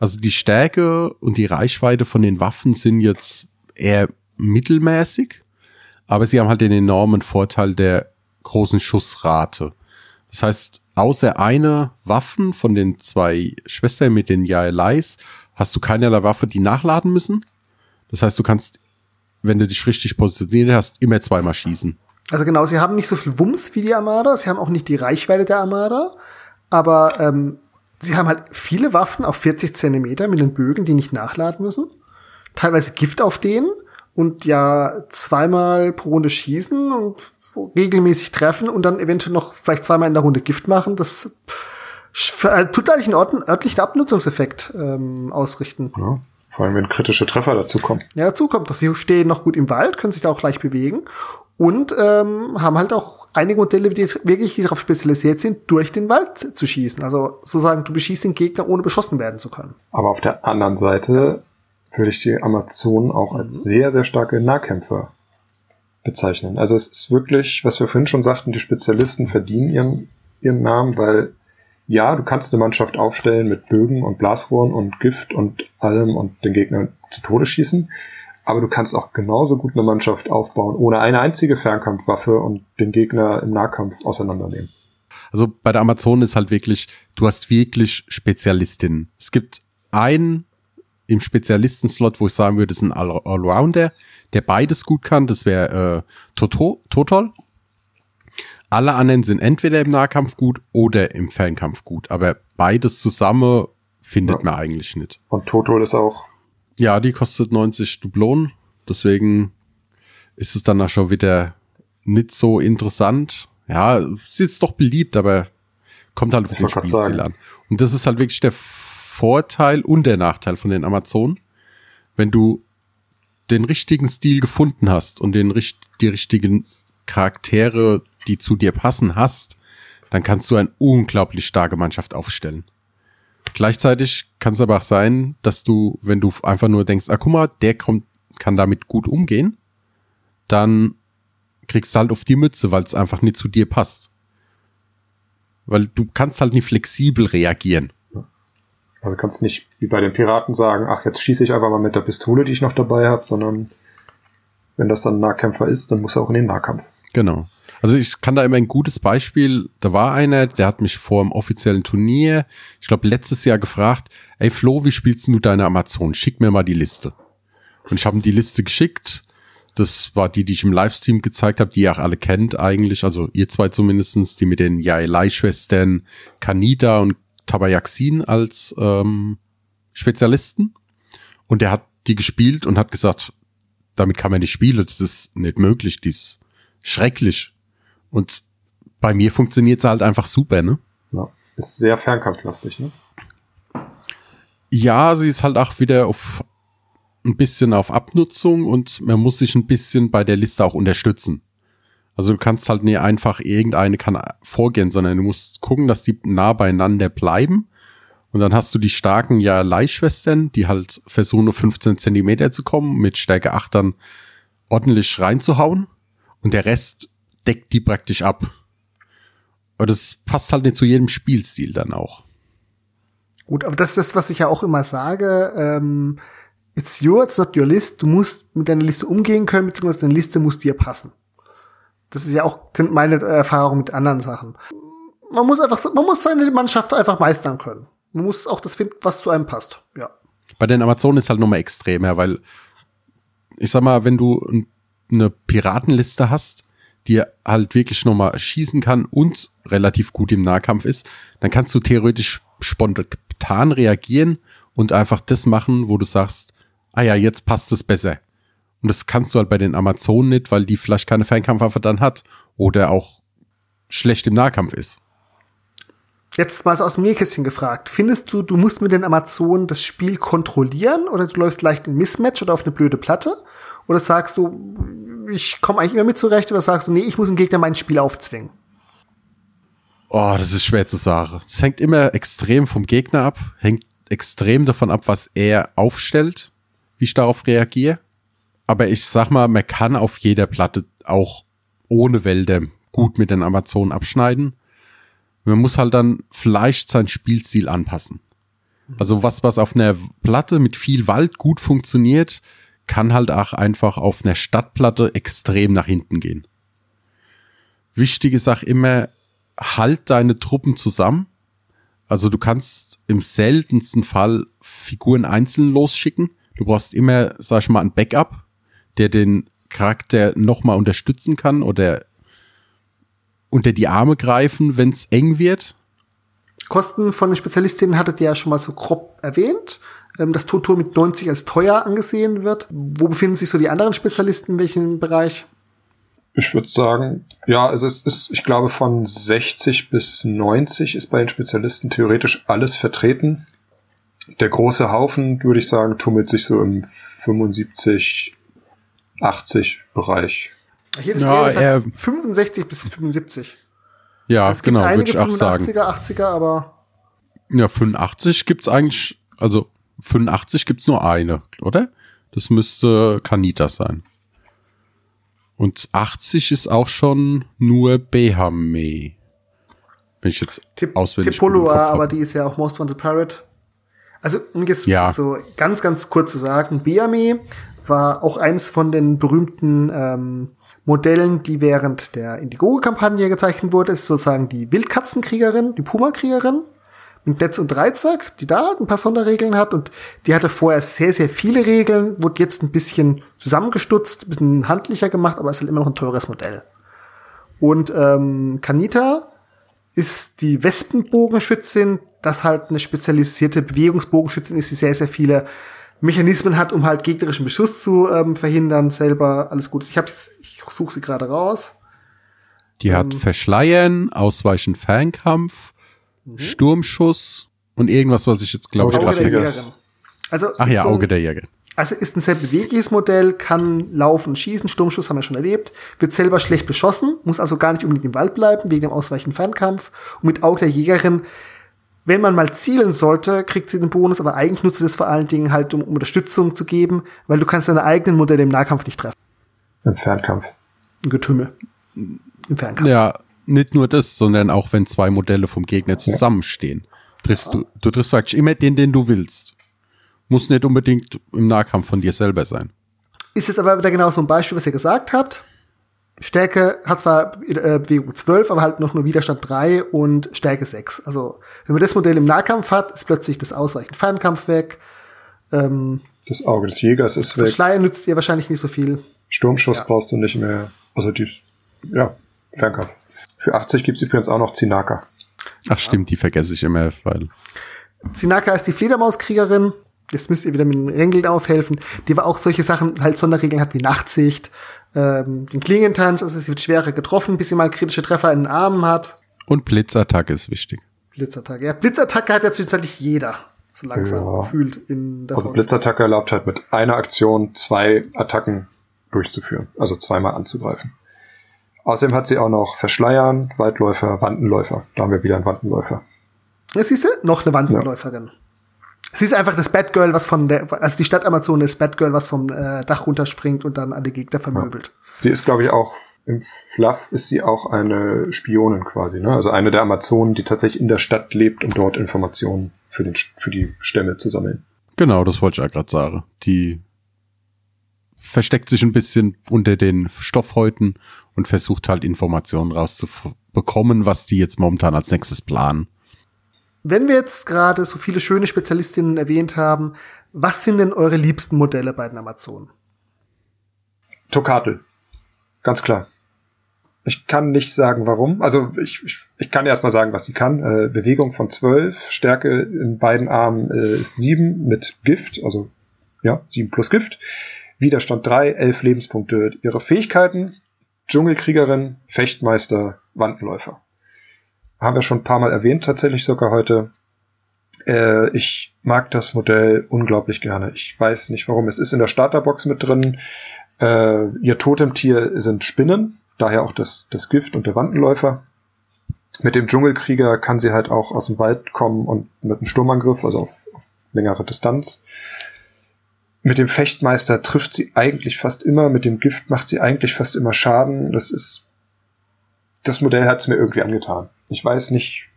Also die Stärke und die Reichweite von den Waffen sind jetzt eher mittelmäßig, aber sie haben halt den enormen Vorteil der großen Schussrate. Das heißt, außer eine Waffen von den zwei Schwestern mit den Yaelais hast du keinerlei Waffe, die nachladen müssen. Das heißt, du kannst, wenn du dich richtig positioniert hast, immer zweimal schießen. Also genau, sie haben nicht so viel Wumms wie die Armada, sie haben auch nicht die Reichweite der Armada, aber ähm, sie haben halt viele Waffen auf 40 Zentimeter mit den Bögen, die nicht nachladen müssen. Teilweise Gift auf denen und ja zweimal pro Runde schießen und regelmäßig treffen und dann eventuell noch vielleicht zweimal in der Runde Gift machen, das äh, tut eigentlich einen Ort örtlichen Abnutzungseffekt ähm, ausrichten. Ja, vor allem, wenn kritische Treffer dazu kommen. Ja, dazu kommt, dass sie stehen noch gut im Wald, können sich da auch leicht bewegen und ähm, haben halt auch einige Modelle, die wirklich darauf spezialisiert sind, durch den Wald zu schießen. Also sozusagen, du beschießt den Gegner, ohne beschossen werden zu können. Aber auf der anderen Seite würde ich die Amazonen auch als mhm. sehr, sehr starke Nahkämpfer bezeichnen. Also es ist wirklich, was wir vorhin schon sagten, die Spezialisten verdienen ihren, ihren Namen, weil ja, du kannst eine Mannschaft aufstellen mit Bögen und Blasrohren und Gift und allem und den Gegner zu Tode schießen, aber du kannst auch genauso gut eine Mannschaft aufbauen ohne eine einzige Fernkampfwaffe und den Gegner im Nahkampf auseinandernehmen. Also bei der Amazon ist halt wirklich, du hast wirklich Spezialistinnen. Es gibt einen im Spezialistenslot, wo ich sagen würde, ist ein Allrounder, der beides gut kann, das wäre äh, Toto, Totol. Alle anderen sind entweder im Nahkampf gut oder im Fernkampf gut, aber beides zusammen findet ja. man eigentlich nicht. Und Totol ist auch. Ja, die kostet 90 Dublonen, deswegen ist es dann auch schon wieder nicht so interessant. Ja, es ist doch beliebt, aber kommt halt auf den Spielziel an. Und das ist halt wirklich der Vorteil und der Nachteil von den Amazonen. Wenn du den richtigen Stil gefunden hast und den, die richtigen Charaktere, die zu dir passen, hast, dann kannst du eine unglaublich starke Mannschaft aufstellen. Gleichzeitig kann es aber auch sein, dass du, wenn du einfach nur denkst, ah, guck mal, der kommt, kann damit gut umgehen, dann kriegst du halt auf die Mütze, weil es einfach nicht zu dir passt. Weil du kannst halt nicht flexibel reagieren. Also kannst nicht wie bei den Piraten sagen, ach, jetzt schieße ich einfach mal mit der Pistole, die ich noch dabei habe, sondern wenn das dann ein Nahkämpfer ist, dann muss er auch in den Nahkampf. Genau. Also ich kann da immer ein gutes Beispiel, da war einer, der hat mich vor dem offiziellen Turnier, ich glaube letztes Jahr gefragt, ey Flo, wie spielst du deine Amazon? Schick mir mal die Liste. Und ich habe ihm die Liste geschickt. Das war die, die ich im Livestream gezeigt habe, die ihr auch alle kennt eigentlich, also ihr zwei zumindestens, die mit den Yaelai-Schwestern Kanida und Tabayaxin als ähm, Spezialisten. Und der hat die gespielt und hat gesagt, damit kann man nicht spielen, das ist nicht möglich, die ist schrecklich. Und bei mir funktioniert es halt einfach super, ne? Ja. Ist sehr fernkampflastig, ne? Ja, sie ist halt auch wieder auf ein bisschen auf Abnutzung und man muss sich ein bisschen bei der Liste auch unterstützen. Also du kannst halt nicht einfach irgendeine kann vorgehen, sondern du musst gucken, dass die nah beieinander bleiben. Und dann hast du die starken ja Leihschwestern, die halt versuchen nur 15 Zentimeter zu kommen, mit Stärke 8 dann ordentlich reinzuhauen. Und der Rest deckt die praktisch ab. Aber das passt halt nicht zu jedem Spielstil dann auch. Gut, aber das ist das, was ich ja auch immer sage. Ähm, it's yours, not your list. Du musst mit deiner Liste umgehen können, beziehungsweise deine Liste muss dir passen. Das ist ja auch, sind meine Erfahrungen mit anderen Sachen. Man muss einfach, man muss seine Mannschaft einfach meistern können. Man muss auch das finden, was zu einem passt. Ja. Bei den Amazonen ist halt nochmal extremer, weil ich sag mal, wenn du eine Piratenliste hast, die halt wirklich nochmal schießen kann und relativ gut im Nahkampf ist, dann kannst du theoretisch spontan reagieren und einfach das machen, wo du sagst, ah ja, jetzt passt es besser. Und das kannst du halt bei den Amazonen nicht, weil die vielleicht keine Fernkampfwaffe dann hat oder auch schlecht im Nahkampf ist. Jetzt mal so aus dem Nähkästchen gefragt. Findest du, du musst mit den Amazonen das Spiel kontrollieren oder du läufst leicht in Mismatch oder auf eine blöde Platte? Oder sagst du, ich komme eigentlich immer mit zurecht oder sagst du, nee, ich muss dem Gegner mein Spiel aufzwingen? Oh, das ist schwer zu sagen. Es hängt immer extrem vom Gegner ab, hängt extrem davon ab, was er aufstellt, wie ich darauf reagiere. Aber ich sag mal, man kann auf jeder Platte auch ohne Wälder gut mit den Amazonen abschneiden. Man muss halt dann vielleicht sein Spielstil anpassen. Also was, was auf einer Platte mit viel Wald gut funktioniert, kann halt auch einfach auf einer Stadtplatte extrem nach hinten gehen. Wichtige Sache immer, halt deine Truppen zusammen. Also du kannst im seltensten Fall Figuren einzeln losschicken. Du brauchst immer, sag ich mal, ein Backup, der den Charakter nochmal unterstützen kann oder unter die Arme greifen, wenn es eng wird. Kosten von den Spezialistinnen hattet ihr ja schon mal so grob erwähnt. Ähm, das Toto mit 90 als teuer angesehen wird. Wo befinden sich so die anderen Spezialisten in welchem Bereich? Ich würde sagen, ja, also es ist, ich glaube, von 60 bis 90 ist bei den Spezialisten theoretisch alles vertreten. Der große Haufen, würde ich sagen, tummelt sich so im 75, 80 Bereich. Hier das ja, halt 65 bis 75. Ja, es genau, würde ich auch 85er, sagen. 80er, aber. Ja, 85 gibt's eigentlich, also 85 gibt's nur eine, oder? Das müsste Kanita sein. Und 80 ist auch schon nur Behame. Wenn ich jetzt Tip auswendig Tipoloa, aber die ist ja auch Most Wanted Pirate. Also, um jetzt ja. so ganz, ganz kurz zu sagen, Behame war auch eins von den berühmten ähm, Modellen, die während der Indiegogo-Kampagne gezeichnet wurde, ist sozusagen die Wildkatzenkriegerin, die Puma-Kriegerin mit Netz und Dreizack, die da ein paar Sonderregeln hat und die hatte vorher sehr, sehr viele Regeln, wurde jetzt ein bisschen zusammengestutzt, ein bisschen handlicher gemacht, aber ist halt immer noch ein teures Modell. Und ähm, Kanita ist die Wespenbogenschützin, das halt eine spezialisierte Bewegungsbogenschützin ist, die sehr, sehr viele Mechanismen hat, um halt gegnerischen Beschuss zu ähm, verhindern, selber alles gut. Ich habe ich suche sie gerade raus. Die ähm, hat Verschleiern, Ausweichen Fernkampf, Mhm. Sturmschuss und irgendwas, was ich jetzt glaube ich gerade. Also Ach ja, so Auge der Jäger. Also ist ein sehr bewegliches Modell, kann laufen, schießen, Sturmschuss haben wir schon erlebt, wird selber schlecht beschossen, muss also gar nicht unbedingt im Wald bleiben, wegen dem ausweichenden Fernkampf. Und mit Auge der Jägerin wenn man mal zielen sollte, kriegt sie den Bonus, aber eigentlich nutzt sie das vor allen Dingen halt, um, um Unterstützung zu geben, weil du kannst deine eigenen Modelle im Nahkampf nicht treffen. Im Fernkampf. Im Getümmel. Im Fernkampf. Ja, nicht nur das, sondern auch wenn zwei Modelle vom Gegner zusammenstehen. Triffst du, du triffst praktisch immer den, den du willst. Muss nicht unbedingt im Nahkampf von dir selber sein. Ist jetzt aber wieder genau so ein Beispiel, was ihr gesagt habt. Stärke hat zwar äh, WU 12, aber halt noch nur Widerstand 3 und Stärke 6. Also, wenn man das Modell im Nahkampf hat, ist plötzlich das ausreichend Fernkampf weg. Ähm, Das Auge des Jägers ist weg. Verschleier nützt ihr wahrscheinlich nicht so viel. Sturmschuss Ja. brauchst du nicht mehr. Also die, ja, Fernkampf. Für 80 gibt's übrigens auch noch Zinaka. Ach stimmt, die vergesse ich immer, weil Zinaka ist die Fledermauskriegerin. Jetzt müsst ihr wieder mit den Regeln aufhelfen. Die war auch solche Sachen, halt Sonderregeln hat wie Nachtsicht, ähm, den Klingentanz, also sie wird schwerer getroffen, bis sie mal kritische Treffer in den Armen hat. und Blitzattacke ist wichtig. Blitzattacke. Ja, Blitzattacke hat ja zwischenzeitlich jeder. So langsam Ja. gefühlt in der Also. Blitzattacke erlaubt halt mit einer Aktion zwei Attacken durchzuführen. Also zweimal anzugreifen. Außerdem hat sie auch noch Verschleiern, Waldläufer, Wandenläufer. Da haben wir wieder einen Wandenläufer. Ja, siehst du? Noch eine Wandenläuferin. Sie ist einfach das Batgirl, was von der, also die Stadt Amazon ist Batgirl, was vom äh, Dach runterspringt und dann alle Gegner vermöbelt. Sie ist, glaube ich, auch im Fluff ist sie auch eine Spionin quasi, ne? Also eine der Amazonen, die tatsächlich in der Stadt lebt, um dort Informationen für, den, für die Stämme zu sammeln. Genau, das wollte ich ja gerade sagen. Die versteckt sich ein bisschen unter den Stoffhäuten und versucht halt Informationen rauszubekommen, was die jetzt momentan als nächstes planen. Wenn wir jetzt gerade so viele schöne Spezialistinnen erwähnt haben, was sind denn eure liebsten Modelle bei den Amazonen? Tokatel. Ganz klar. Ich kann nicht sagen, warum. Also ich, ich, ich kann erst mal sagen, was sie kann. Äh, Bewegung von 12, Stärke in beiden Armen äh, ist 7 mit Gift, also ja, 7 plus Gift. Widerstand 3, 11 Lebenspunkte. Ihre Fähigkeiten, Dschungelkriegerin, Fechtmeister, Wandenläufer. Haben wir schon ein paar Mal erwähnt, tatsächlich sogar heute. Äh, ich mag das Modell unglaublich gerne. Ich weiß nicht warum. Es ist in der Starterbox mit drin. Äh, ihr Totemtier sind Spinnen, daher auch das, das Gift und der Wandenläufer. Mit dem Dschungelkrieger kann sie halt auch aus dem Wald kommen und mit einem Sturmangriff, also auf, auf längere Distanz. Mit dem Fechtmeister trifft sie eigentlich fast immer, mit dem Gift macht sie eigentlich fast immer Schaden. Das ist. Das Modell hat es mir irgendwie angetan. Ich weiß nicht,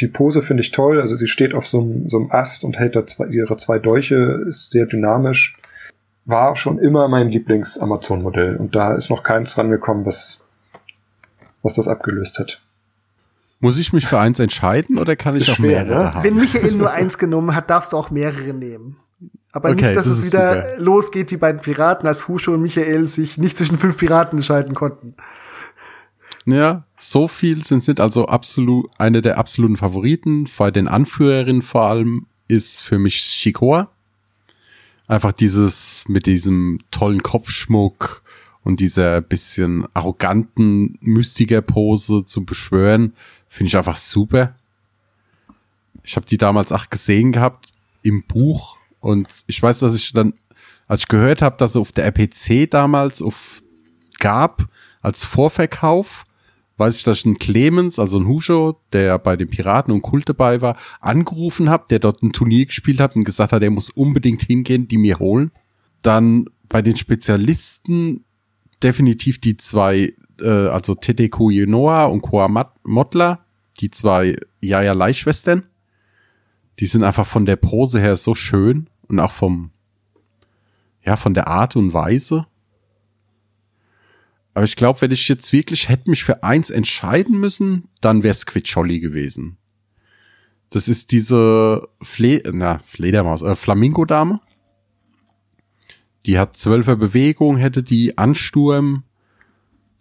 die Pose finde ich toll. Also sie steht auf so einem, so einem Ast und hält da zwei, ihre zwei Dolche, ist sehr dynamisch war schon immer mein Lieblings-Amazon-Modell und da ist noch keins rangekommen, was, was das abgelöst hat. Muss ich mich für eins entscheiden oder kann ich auch schwer, mehrere ne? haben? Wenn Michael nur eins genommen hat, darfst du auch mehrere nehmen. Aber Okay, nicht, dass das es wieder super. losgeht wie bei den Piraten, als Husho und Michael sich nicht zwischen fünf Piraten entscheiden konnten. Ja, so viel sind sind also absolut eine der absoluten Favoriten. Bei den Anführerinnen vor allem ist für mich Shikoa. Einfach dieses mit diesem tollen Kopfschmuck und dieser bisschen arroganten Mystiker-Pose zu beschwören, finde ich einfach super. Ich habe die damals auch gesehen gehabt im Buch und ich weiß, dass ich dann, als ich gehört habe, dass sie auf der RPC damals auf gab als Vorverkauf, weiß ich, dass ich einen Clemens, also einen Husho, der bei den Piraten und Kult dabei war, angerufen habe, der dort ein Turnier gespielt hat und gesagt hat, er muss unbedingt hingehen, die mir holen. Dann bei den Spezialisten definitiv die zwei, äh, also Tete Kuyenoa und Koa Motla, die zwei Yaya Leihschwestern. Die sind einfach von der Pose her so schön und auch vom, ja, von der Art und Weise. Aber ich glaube, wenn ich jetzt wirklich hätte mich für eins entscheiden müssen, dann wäre es Quitscholli gewesen. Das ist diese Fle na, Fledermaus, äh, Flamingo-Dame. Die hat zwölfer Bewegung, hätte die Ansturm.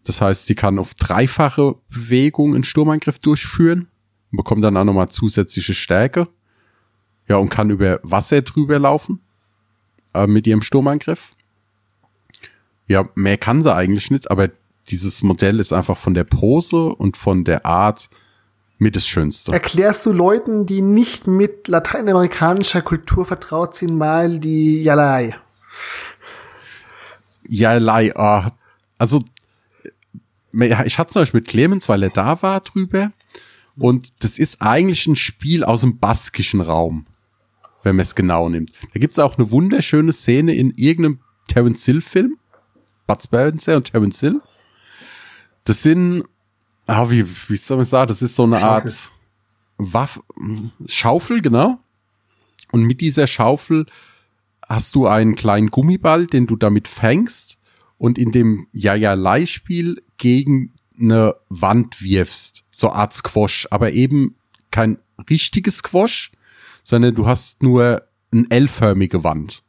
Das heißt, sie kann auf dreifache Bewegung einen Sturmangriff durchführen bekommt dann auch nochmal zusätzliche Stärke. Ja, und kann über Wasser drüber laufen äh, mit ihrem Sturmangriff. Ja, mehr kann sie eigentlich nicht, aber dieses Modell ist einfach von der Pose und von der Art mit das Schönste. Erklärst du Leuten, die nicht mit lateinamerikanischer Kultur vertraut sind, mal die Yalai? Ja, lei, ah, also ich hatte es euch mit Clemens, weil er da war drüber. Und das ist eigentlich ein Spiel aus dem baskischen Raum, wenn man es genau nimmt. Da gibt's auch eine wunderschöne Szene in irgendeinem Terence Hill Film. Bud Spencer und Terence Hill. Das sind, ah, wie, wie soll man sagen, das ist so eine Schaufel. Art Waff, Schaufel, genau. Und mit dieser Schaufel hast du einen kleinen Gummiball, den du damit fängst und in dem Ja-Ja-Lei-Spiel gegen eine Wand wirfst. So Art Squash, aber eben kein richtiges Squash, sondern du hast nur eine L-förmige Wand.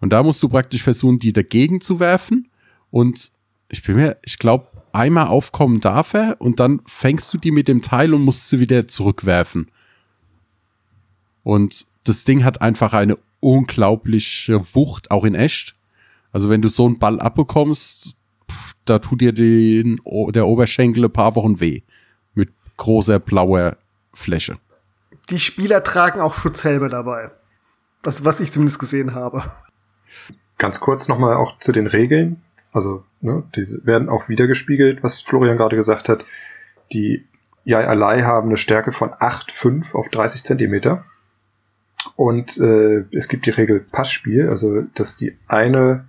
Und da musst du praktisch versuchen, die dagegen zu werfen. Und ich bin mir, ich glaube, einmal aufkommen darf er und dann fängst du die mit dem Teil und musst sie wieder zurückwerfen. Und das Ding hat einfach eine unglaubliche Wucht, auch in echt. Also wenn du so einen Ball abbekommst, da tut dir den, der Oberschenkel ein paar Wochen weh. Mit großer blauer Fläche. Die Spieler tragen auch Schutzhelme dabei. Das, was ich zumindest gesehen habe. Ganz kurz nochmal auch zu den Regeln. Also, ne, diese werden auch wiedergespiegelt, was Florian gerade gesagt hat. Die Yai Alai haben eine Stärke von 8,5 auf 30 Zentimeter. Und äh, es gibt die Regel Passspiel, also dass die eine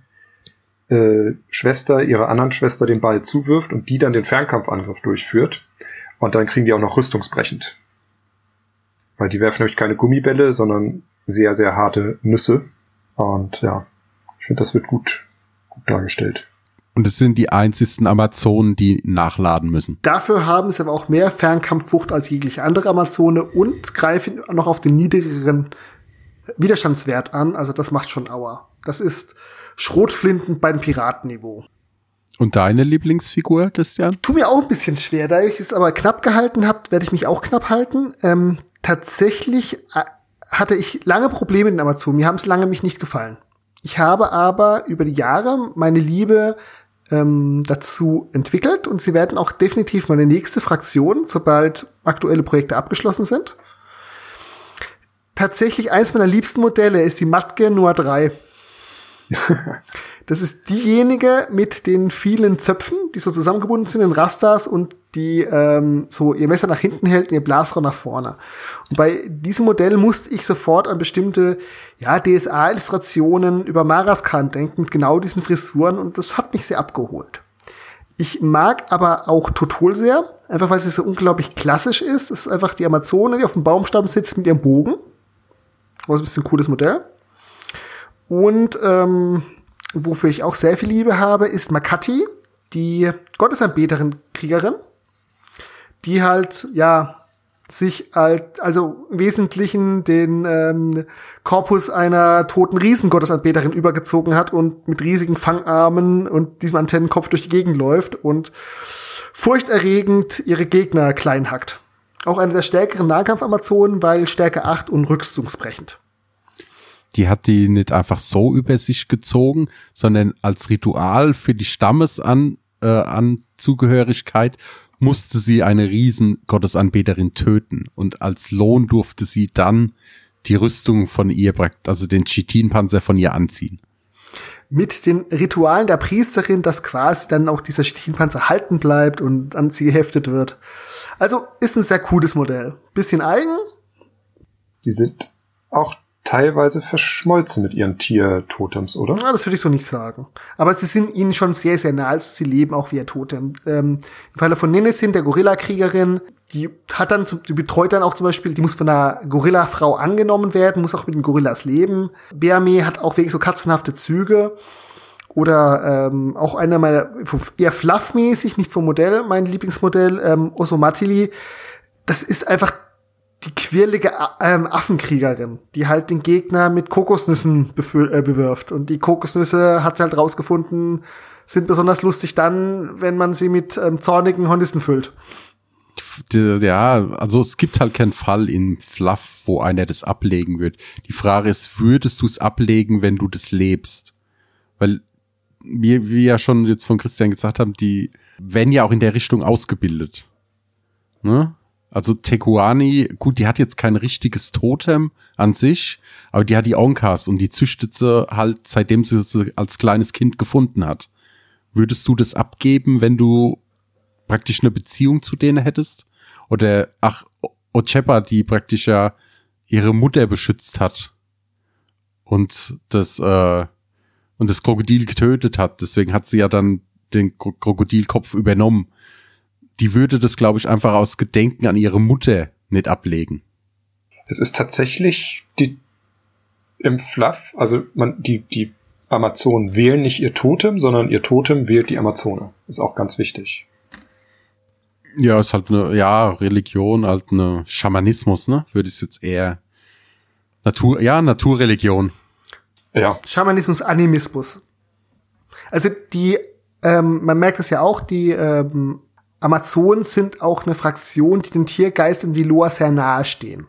äh, Schwester ihrer anderen Schwester den Ball zuwirft und die dann den Fernkampfangriff durchführt. Und dann kriegen die auch noch rüstungsbrechend. Weil die werfen nämlich keine Gummibälle, sondern sehr, sehr harte Nüsse. Und ja, ich finde, das wird gut, gut dargestellt. Und es sind die einzigsten Amazonen, die nachladen müssen. Dafür haben sie aber auch mehr Fernkampfwucht als jegliche andere Amazone und greifen noch auf den niedrigeren Widerstandswert an. Also das macht schon Aua. Das ist Schrotflinten beim Piratenniveau. Und deine Lieblingsfigur, Christian? Tu mir auch ein bisschen schwer. Da ich es aber knapp gehalten habt, werde ich mich auch knapp halten. Ähm, tatsächlich äh, hatte ich lange Probleme in Amazon. Mir haben es lange mich nicht gefallen. Ich habe aber über die Jahre meine Liebe ähm, dazu entwickelt und sie werden auch definitiv meine nächste Fraktion, sobald aktuelle Projekte abgeschlossen sind. Tatsächlich eins meiner liebsten Modelle ist die Matke Noir 3. Das ist diejenige mit den vielen Zöpfen, die so zusammengebunden sind in Rastas und die ähm, so ihr Messer nach hinten hält und ihr Blasrohr nach vorne. Und bei diesem Modell musste ich sofort an bestimmte ja, DSA-Illustrationen über Maraskan denken, mit genau diesen Frisuren und das hat mich sehr abgeholt. Ich mag aber auch Totol sehr, einfach weil sie so unglaublich klassisch ist. Es ist einfach die Amazone, die auf dem Baumstamm sitzt mit ihrem Bogen. Was ein bisschen ein cooles Modell. Und ähm, wofür ich auch sehr viel Liebe habe, ist Makati, die Gottesanbeterin Kriegerin, die halt, ja, sich halt, also im Wesentlichen den ähm, Korpus einer toten Riesengottesanbeterin übergezogen hat und mit riesigen Fangarmen und diesem Antennenkopf durch die Gegend läuft und furchterregend ihre Gegner klein hackt. Auch eine der stärkeren Nahkampf-Amazonen, weil Stärke 8 und rüstungsbrechend. Die hat die nicht einfach so über sich gezogen, sondern als Ritual für die Stammesan äh, an Zugehörigkeit musste sie eine Riesen-Gottesanbeterin töten. Und als Lohn durfte sie dann die Rüstung von ihr, also den Chitinpanzer von ihr anziehen. mit den Ritualen der Priesterin, dass quasi dann auch dieser Chitinpanzer halten bleibt und an sie geheftet wird. Also ist ein sehr cooles Modell. Bisschen eigen, Die sind auch teilweise verschmolzen mit ihren Tiertotems, oder? na, das würde ich so nicht sagen. Aber sie sind ihnen schon sehr, sehr nah, also sie leben auch wie ihr Totem. Ähm, Im Falle von Nenesin, der Gorilla-Kriegerin, die hat dann, die betreut dann auch zum Beispiel, die muss von einer Gorilla-Frau angenommen werden, muss auch mit den Gorillas leben. Beame hat auch wirklich so katzenhafte Züge. Oder ähm, auch einer meiner, eher fluffmäßig, nicht vom Modell, mein Lieblingsmodell, ähm, Osomatili. Das ist einfach die quirlige ähm, Affenkriegerin, die halt den Gegner mit Kokosnüssen äh, bewirft. Und die Kokosnüsse, hat sie halt rausgefunden, sind besonders lustig dann, wenn man sie mit ähm, zornigen Hornissen füllt. Ja, also es gibt halt keinen Fall in Fluff, wo einer das ablegen wird. Die Frage ist, würdest du es ablegen, wenn du das lebst? Weil wie wir ja schon jetzt von Christian gesagt haben, die werden ja auch in der Richtung ausgebildet. Ne? Also Tekuani, gut, die hat jetzt kein richtiges Totem an sich, aber die hat die Onkas und die züchtet sie halt, seitdem sie sie als kleines Kind gefunden hat. Würdest du das abgeben, wenn du praktisch eine Beziehung zu denen hättest? Oder, ach, Ochepa, die praktisch ja ihre Mutter beschützt hat und das, äh, und das Krokodil getötet hat. Deswegen hat sie ja dann den Krokodilkopf übernommen. Die würde das, glaube ich, einfach aus Gedenken an ihre Mutter nicht ablegen. Es ist tatsächlich die im Fluff, also man, die, die Amazonen wählen nicht ihr Totem, sondern ihr Totem wählt die Amazone. Ist auch ganz wichtig. Ja, ist halt eine, ja, Religion, halt eine Schamanismus, ne? Würde ich jetzt eher Natur, ja, Naturreligion. Ja. Schamanismus, Animismus. Also die, ähm, man merkt es ja auch, die ähm, Amazonen sind auch eine Fraktion, die den Tiergeistern wie Loa sehr nahe stehen.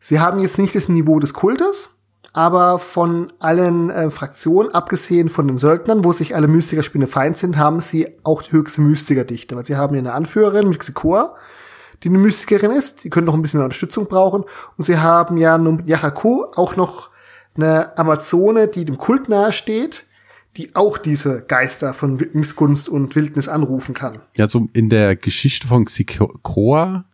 Sie haben jetzt nicht das Niveau des Kultes, aber von allen äh, Fraktionen, abgesehen von den Söldnern, wo sich alle Mystiker Feind sind, haben sie auch die höchste Mystikerdichte, weil sie haben hier eine Anführerin, Mixikor, die eine Mystikerin ist, die können noch ein bisschen mehr Unterstützung brauchen, und sie haben ja nun Yachaku auch noch eine Amazone, die dem Kult nahe steht, die auch diese Geister von Missgunst und Wildnis anrufen kann. Ja, so in der Geschichte von Xikoa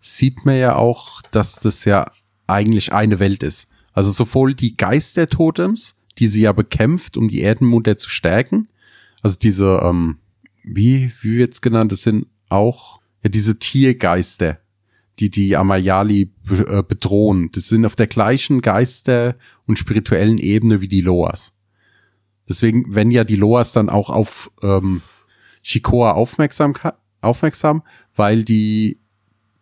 sieht man ja auch, dass das ja eigentlich eine Welt ist. Also sowohl die Geistertotems, die sie ja bekämpft, um die Erdenmutter zu stärken, also diese, ähm, wie, wie wird's genannt, das sind auch ja diese Tiergeister, die die Amayali äh, bedrohen. Das sind auf der gleichen Geister- und spirituellen Ebene wie die Loas. Deswegen, wenn ja die Loas dann auch auf ähm, Shikoa aufmerksam, aufmerksam, weil die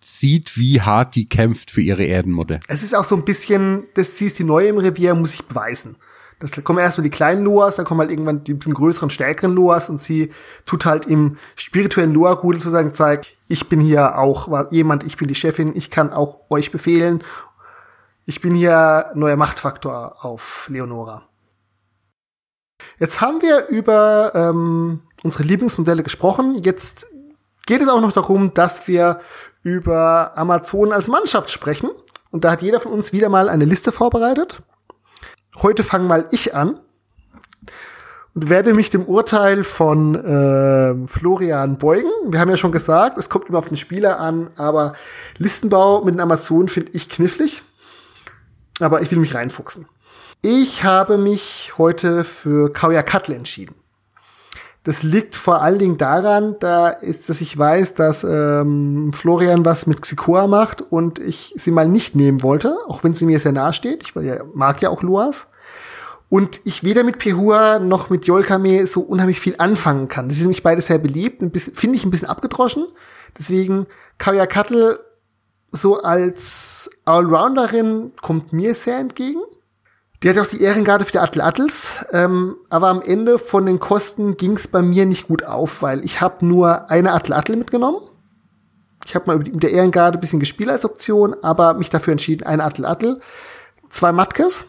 sieht, wie hart die kämpft für ihre Erdenmutter. Es ist auch so ein bisschen, das sie ist die Neue im Revier, muss ich beweisen. Das kommen erstmal die kleinen Loas, dann kommen halt irgendwann die bisschen größeren, stärkeren Loas und sie tut halt im spirituellen Loa-Rudel sozusagen zeigt, ich bin hier auch jemand, ich bin die Chefin, ich kann auch euch befehlen. Ich bin hier neuer Machtfaktor auf Leonora. Jetzt haben wir über ähm, unsere Lieblingsmodelle gesprochen. Jetzt geht es auch noch darum, dass wir über Amazon als Mannschaft sprechen. Und da hat jeder von uns wieder mal eine Liste vorbereitet. Heute fange mal ich an und werde mich dem Urteil von äh, Florian beugen. Wir haben ja schon gesagt, es kommt immer auf den Spieler an, aber Listenbau mit den Amazonen finde ich knifflig. Aber ich will mich reinfuchsen. Ich habe mich heute für Kauya Kattle entschieden. Das liegt vor allen Dingen daran, da ist, dass ich weiß, dass ähm, Florian was mit Xikoa macht und ich sie mal nicht nehmen wollte, auch wenn sie mir sehr nahe steht. Ich mag ja auch Luas. Und ich weder mit Pehua noch mit Yolkame so unheimlich viel anfangen kann. Das ist nämlich beide sehr beliebt, finde ich ein bisschen abgedroschen. Deswegen Kaya Kattel so als Allrounderin kommt mir sehr entgegen. Die hat auch die Ehrengarde für die Attel Attles, ähm, aber am Ende von den Kosten ging es bei mir nicht gut auf, weil ich habe nur eine Attel Attel mitgenommen. Ich habe mal mit der Ehrengarde ein bisschen gespielt als Option, aber mich dafür entschieden, eine Attel Attel, zwei Matkes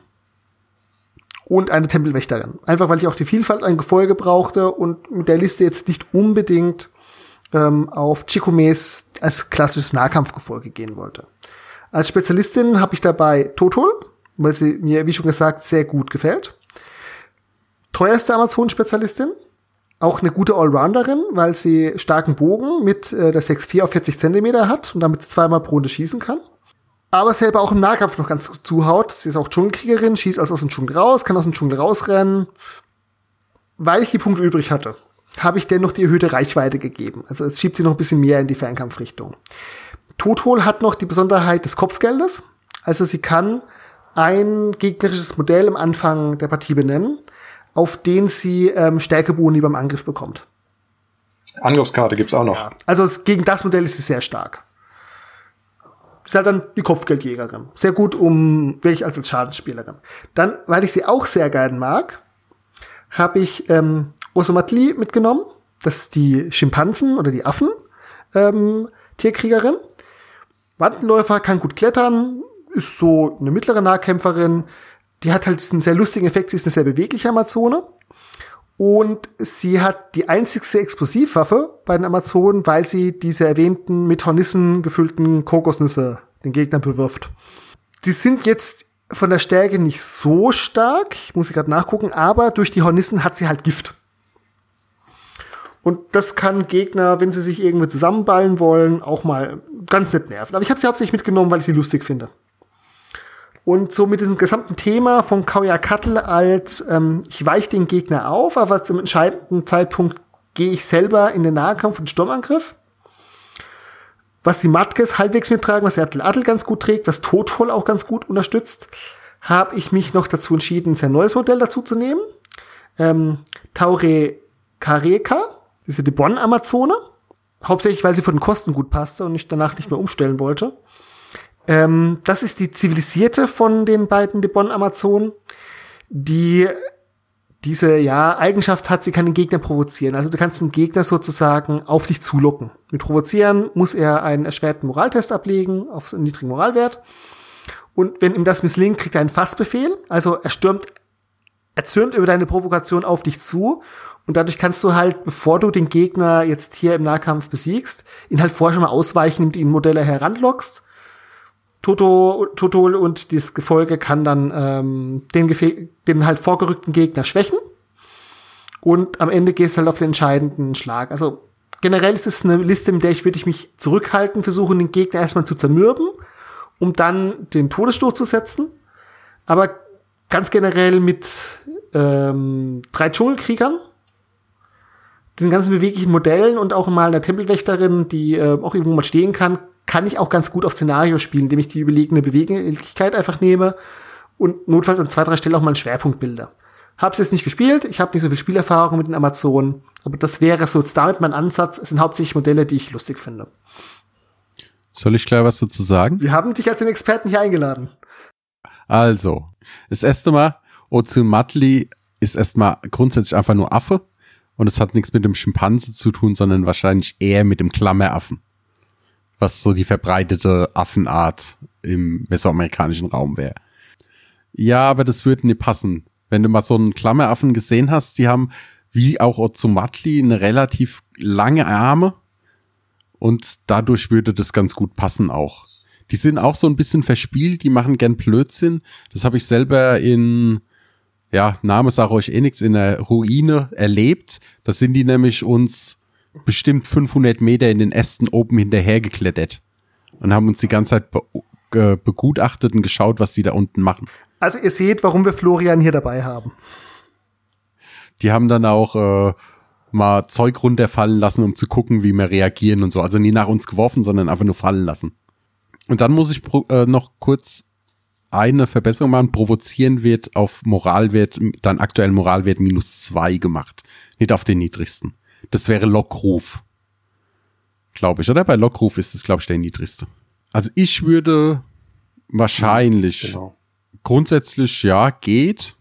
und eine Tempelwächterin. Einfach weil ich auch die Vielfalt an Gefolge brauchte und mit der Liste jetzt nicht unbedingt ähm, auf Chikumes als klassisches Nahkampfgefolge gehen wollte. Als Spezialistin habe ich dabei Totol, weil sie mir, wie schon gesagt, sehr gut gefällt. Teuerste Amazon-Spezialistin, auch eine gute Allrounderin, weil sie starken Bogen mit äh, der 6'4 auf 40 Zentimeter hat und damit zweimal pro Runde schießen kann. Aber selber auch im Nahkampf noch ganz zuhaut. Sie ist auch Dschungelkriegerin, schießt also aus dem Dschungel raus, kann aus dem Dschungel rausrennen. Weil ich die Punkte übrig hatte, habe ich dennoch die erhöhte Reichweite gegeben. Also es schiebt sie noch ein bisschen mehr in die Fernkampfrichtung. Tothol hat noch die Besonderheit des Kopfgeldes. Also sie kann ein gegnerisches Modell am Anfang der Partie benennen, auf den sie ähm, Stärkeboni beim Angriff bekommt. Angriffskarte gibt's auch noch. Ja. Also gegen das Modell ist sie sehr stark. Ist halt dann die Kopfgeldjägerin. Sehr gut, um wirklich als Schadensspielerin. Dann, weil ich sie auch sehr gern mag, habe ich ähm, Osomatli mitgenommen. Das ist die Schimpansen oder die Affen ähm, Tierkriegerin. Wandenläufer kann gut klettern, ist so eine mittlere Nahkämpferin. Die hat halt diesen sehr lustigen Effekt, sie ist eine sehr bewegliche Amazone. Und sie hat die einzigste Explosivwaffe bei den Amazonen, weil sie diese erwähnten mit Hornissen gefüllten Kokosnüsse den Gegnern bewirft. Die sind jetzt von der Stärke nicht so stark, ich muss gerade nachgucken, aber durch die Hornissen hat sie halt Gift. Und das kann Gegner, wenn sie sich irgendwie zusammenballen wollen, auch mal ganz nett nerven. Aber ich habe sie hauptsächlich mitgenommen, weil ich sie lustig finde. Und so mit diesem gesamten Thema von Kauja Kattel als ähm, ich weiche den Gegner auf, aber zum entscheidenden Zeitpunkt gehe ich selber in den Nahkampf und Sturmangriff. Was die Matkes halbwegs mittragen, was der Attel ganz gut trägt, was Tothol auch ganz gut unterstützt, habe ich mich noch dazu entschieden, ein sehr neues Modell dazu zu nehmen. Ähm, Taure Kareka, diese Debon-Amazone. Hauptsächlich, weil sie von den Kosten gut passte und ich danach nicht mehr umstellen wollte. Ähm, das ist die zivilisierte von den beiden Debon-Amazonen, die diese ja Eigenschaft hat, sie kann den Gegner provozieren. Also du kannst den Gegner sozusagen auf dich zulocken. Mit provozieren muss er einen erschwerten Moraltest ablegen auf einen niedrigen Moralwert. Und wenn ihm das misslingt, kriegt er einen Fassbefehl. Also er stürmt erzürnt über deine Provokation auf dich zu. Und dadurch kannst du halt, bevor du den Gegner jetzt hier im Nahkampf besiegst, ihn halt vorher schon mal ausweichen, indem du ihn Modelle heranlockst Toto, Toto und das Gefolge kann dann ähm, den, den halt vorgerückten Gegner schwächen. Und am Ende gehst du halt auf den entscheidenden Schlag. Also generell ist es eine Liste, in der ich würde ich mich zurückhalten, versuchen, den Gegner erstmal zu zermürben, um dann den Todesstoß zu setzen. Aber ganz generell mit ähm, drei Dschungelkriegern, diesen ganzen beweglichen Modellen und auch mal einer Tempelwächterin, die äh, auch irgendwo mal stehen kann, kann ich auch ganz gut auf Szenario spielen, indem ich die überlegene Beweglichkeit einfach nehme und notfalls an zwei, drei Stellen auch mal einen Schwerpunkt bilde. Hab's jetzt nicht gespielt, ich habe nicht so viel Spielerfahrung mit den Amazonen, aber das wäre so jetzt damit mein Ansatz. Es sind hauptsächlich Modelle, die ich lustig finde. Soll ich gleich was dazu sagen? Wir haben dich als den Experten hier eingeladen. Also, das erste Mal, Ozumatli ist erstmal grundsätzlich einfach nur Affe und es hat nichts mit dem Schimpanse zu tun, sondern wahrscheinlich eher mit dem Klammeraffen was so die verbreitete Affenart im mesoamerikanischen Raum wäre. Ja, aber das würde nicht passen. Wenn du mal so einen Klammeraffen gesehen hast, die haben wie auch Ozomatli eine relativ lange Arme und dadurch würde das ganz gut passen auch. Die sind auch so ein bisschen verspielt, die machen gern Blödsinn. Das habe ich selber in, ja, Name sage euch eh nichts, in der Ruine erlebt. Da sind die nämlich uns bestimmt 500 Meter in den Ästen oben hinterhergeklettert und haben uns die ganze Zeit be äh, begutachtet und geschaut, was die da unten machen. Also ihr seht, warum wir Florian hier dabei haben. Die haben dann auch äh, mal Zeug runterfallen lassen, um zu gucken, wie wir reagieren und so. Also nie nach uns geworfen, sondern einfach nur fallen lassen. Und dann muss ich äh, noch kurz eine Verbesserung machen. Provozieren wird auf Moralwert, dann aktuell Moralwert minus zwei gemacht. Nicht auf den niedrigsten. Das wäre Lockruf. Glaube ich, oder? Bei Lockruf ist es, glaube ich, der niedrigste. Also ich würde wahrscheinlich genau. grundsätzlich ja geht.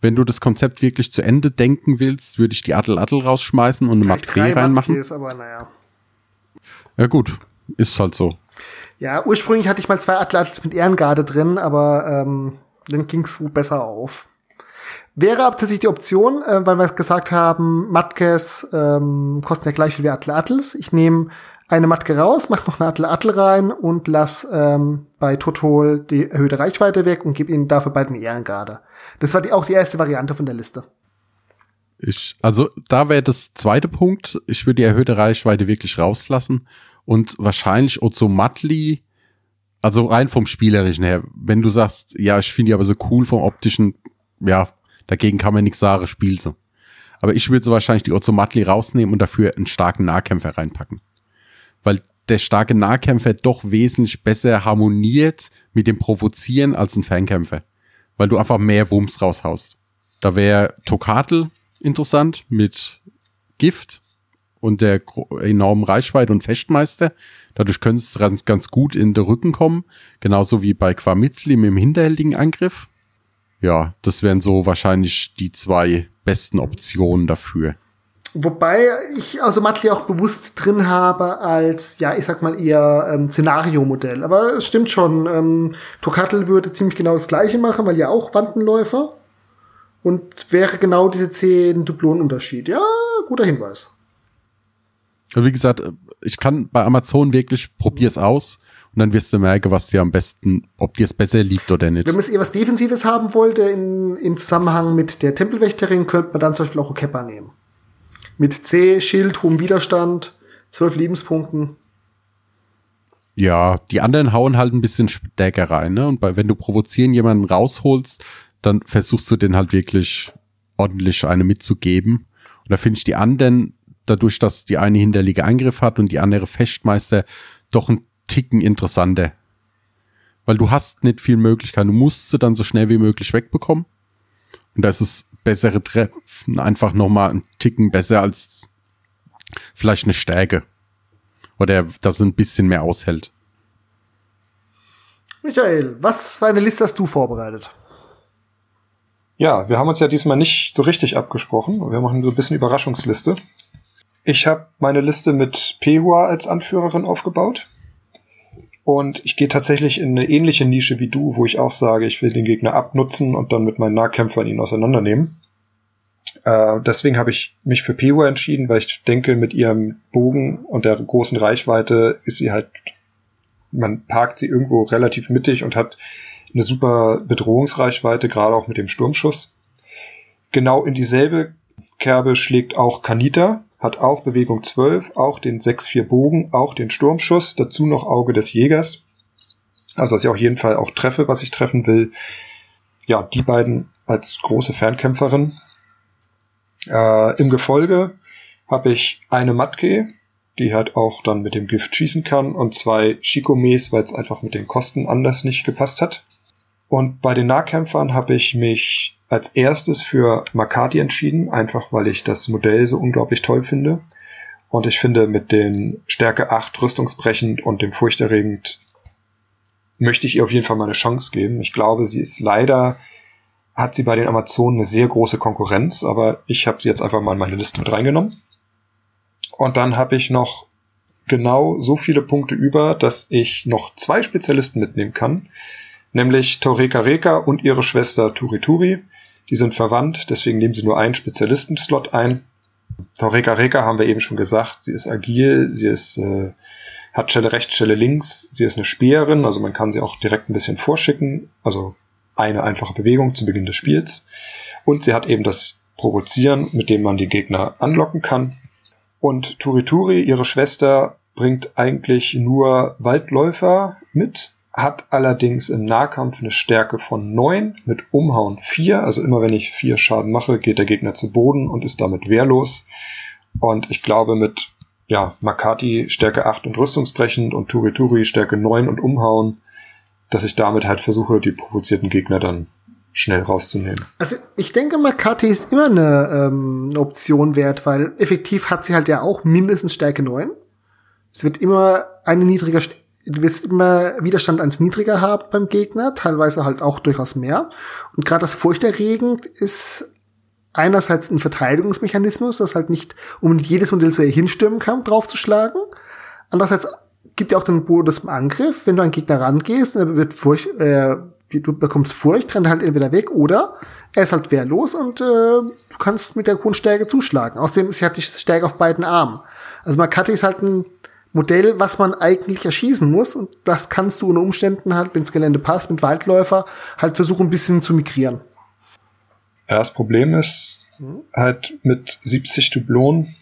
Wenn du das Konzept wirklich zu Ende denken willst, würde ich die Attel Attel rausschmeißen und eine Matkee reinmachen. Ist aber naja. Ja gut, ist halt so. Ja, ursprünglich hatte ich mal zwei Attel Attels mit Ehrengarde drin, aber ähm, dann ging's besser auf. Wäre aber tatsächlich die Option, äh, weil wir gesagt haben, Matkes ähm, kosten ja gleich wie Attel Attles. Ich nehme eine Matke raus, mach noch eine Attel Attel rein und lass ähm, bei Totol die erhöhte Reichweite weg und gebe ihnen dafür beiden Ehrengarde. Das war die, auch die erste Variante von der Liste. Ich, also da wäre das zweite Punkt. Ich würde die erhöhte Reichweite wirklich rauslassen und wahrscheinlich Ozomatli, also rein vom Spielerischen her, wenn du sagst, ja, ich finde die aber so cool vom optischen, ja, Dagegen kann man nichts sagen, spielt sie. Aber ich würde so wahrscheinlich die Ozomatli rausnehmen und dafür einen starken Nahkämpfer reinpacken. Weil der starke Nahkämpfer doch wesentlich besser harmoniert mit dem Provozieren als ein Fernkämpfer. Weil du einfach mehr Wumms raushaust. Da wäre Tokatel interessant mit Gift und der enormen Reichweite und Fechtmeister. Dadurch könntest du ganz, ganz gut in den Rücken kommen. Genauso wie bei Quamitzli mit dem hinterhältigen Angriff ja, das wären so wahrscheinlich die zwei besten Optionen dafür. Wobei ich also Matli auch bewusst drin habe als, ja, ich sag mal eher ähm, Szenario-Modell. Aber es stimmt schon, ähm, Tokattel würde ziemlich genau das gleiche machen, weil ja auch Wandenläufer. Und wäre genau diese 10 Duplon-Unterschied. Ja, guter Hinweis. Wie gesagt, ich kann bei Amazon wirklich, probier's aus und dann wirst du merken, was dir am besten, ob dir es besser liegt oder nicht. Wenn man es eher was Defensives haben wollte, in, im Zusammenhang mit der Tempelwächterin, könnte man dann zum Beispiel auch Okeppa nehmen. Mit C, Schild, hohem Widerstand, 12 Lebenspunkten. Ja, die anderen hauen halt ein bisschen stärker rein, ne? Und bei, wenn du provozieren jemanden rausholst, dann versuchst du den halt wirklich ordentlich eine mitzugeben. Und da finde ich die anderen, dadurch, dass die eine Hinterliege Angriff hat und die andere Festmeister, doch ein Ticken interessanter. Weil du hast nicht viel Möglichkeit. Du musst sie dann so schnell wie möglich wegbekommen. Und da ist es bessere Treffen einfach nochmal ein Ticken besser als vielleicht eine Stärke. Oder dass es ein bisschen mehr aushält. Michael, was für eine Liste hast du vorbereitet? Ja, wir haben uns ja diesmal nicht so richtig abgesprochen. Wir machen so ein bisschen Überraschungsliste. Ich habe meine Liste mit Pehua als Anführerin aufgebaut. Und ich gehe tatsächlich in eine ähnliche Nische wie du, wo ich auch sage, ich will den Gegner abnutzen und dann mit meinen Nahkämpfern ihn auseinandernehmen. Äh, deswegen habe ich mich für Pehua entschieden, weil ich denke, mit ihrem Bogen und der großen Reichweite ist sie halt, man parkt sie irgendwo relativ mittig und hat eine super Bedrohungsreichweite, gerade auch mit dem Sturmschuss. Genau in dieselbe Kerbe schlägt auch Kanita, hat auch Bewegung 12, auch den 6-4 Bogen, auch den Sturmschuss, dazu noch Auge des Jägers. Also dass ich auf jeden Fall auch treffe, was ich treffen will. Ja, die beiden als große Fernkämpferin. Äh, Im Gefolge habe ich eine Matke, die halt auch dann mit dem Gift schießen kann, und zwei Shikomes, weil es einfach mit den Kosten anders nicht gepasst hat. Und bei den Nahkämpfern habe ich mich als erstes für Makati entschieden, einfach weil ich das Modell so unglaublich toll finde. Und ich finde, mit den Stärke 8 rüstungsbrechend und dem furchterregend möchte ich ihr auf jeden Fall mal eine Chance geben. Ich glaube, sie ist leider, hat sie bei den Amazonen eine sehr große Konkurrenz, aber ich habe sie jetzt einfach mal in meine Liste mit reingenommen. Und dann habe ich noch genau so viele Punkte über, dass ich noch zwei Spezialisten mitnehmen kann nämlich Toreka Reka und ihre Schwester Turituri. Die sind verwandt, deswegen nehmen sie nur einen Spezialistenslot ein. Toreka Reka haben wir eben schon gesagt, sie ist agil, sie ist, äh, hat Stelle rechts, Stelle links, sie ist eine Speerin, also man kann sie auch direkt ein bisschen vorschicken, also eine einfache Bewegung zu Beginn des Spiels. Und sie hat eben das Provozieren, mit dem man die Gegner anlocken kann. Und Turituri, ihre Schwester, bringt eigentlich nur Waldläufer mit, hat allerdings im Nahkampf eine Stärke von 9 mit Umhauen 4. Also immer wenn ich 4 Schaden mache, geht der Gegner zu Boden und ist damit wehrlos. Und ich glaube mit ja, Makati Stärke 8 und rüstungsbrechend und Turituri Stärke 9 und Umhauen, dass ich damit halt versuche, die provozierten Gegner dann schnell rauszunehmen. Also ich denke, Makati ist immer eine, ähm, Option wert, weil effektiv hat sie halt ja auch mindestens Stärke 9. Es wird immer eine niedrige du wirst immer Widerstand ans niedriger haben beim Gegner, teilweise halt auch durchaus mehr. Und gerade das Furchterregend ist einerseits ein Verteidigungsmechanismus, das halt nicht um jedes Modell so hinstürmen kann, draufzuschlagen. Andererseits gibt ja auch den Bonus im Angriff, wenn du an einen Gegner rangehst, dann wird Furcht, äh, du bekommst Furcht, rennt halt entweder weg oder er ist halt wehrlos und äh, du kannst mit der hohen Stärke zuschlagen. Außerdem ist halt die Stärke auf beiden Armen. Also Makati ist halt ein Modell, was man eigentlich erschießen muss. Und das kannst du unter Umständen halt, wenn das Gelände passt, mit Waldläufer halt versuchen, ein bisschen zu migrieren. Ja, das Problem ist mhm. halt mit 70 Dublonen,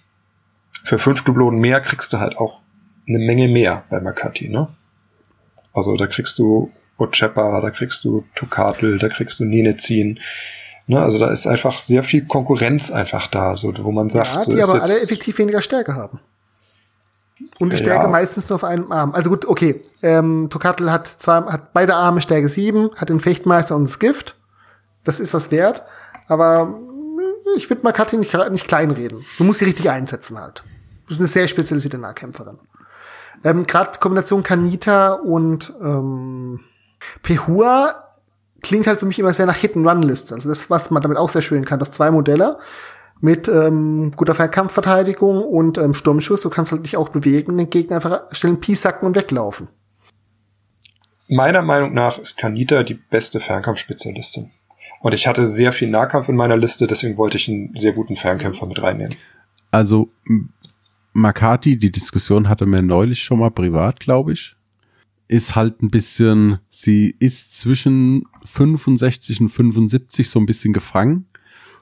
für 5 Dublonen mehr kriegst du halt auch eine Menge mehr bei Makati, ne? Also da kriegst du Ochepa, da kriegst du Tukatel, da kriegst du Nenezin. Ne, also da ist einfach sehr viel Konkurrenz einfach da, so, wo man sagt, ja, die so aber alle effektiv weniger Stärke haben. Und die Stärke ja. meistens nur auf einem Arm. Also gut, okay. Ähm, Tokatl hat zwei, hat beide Arme Stärke 7, hat den Fechtmeister und das Gift. Das ist was wert. Aber ich würde mal Katrin nicht, nicht kleinreden. Du musst sie richtig einsetzen halt. Du bist eine sehr spezialisierte Nahkämpferin. Ähm, Gerade Kombination Kanita und ähm, Pehua klingt halt für mich immer sehr nach Hit-and-Run-List. Also das, was man damit auch sehr schön kann, dass zwei Modelle mit ähm, guter Kampfverteidigung und ähm, Sturmschuss. Du kannst halt dich auch bewegen, den Gegner einfach stellen, piesacken und weglaufen. Meiner Meinung nach ist Kanita die beste Fernkampfspezialistin. Und ich hatte sehr viel Nahkampf in meiner Liste, deswegen wollte ich einen sehr guten Fernkämpfer mit reinnehmen. Also Makati, die Diskussion hatte mir neulich schon mal privat, glaube ich, ist halt ein bisschen, sie ist zwischen 65 und 75 so ein bisschen gefangen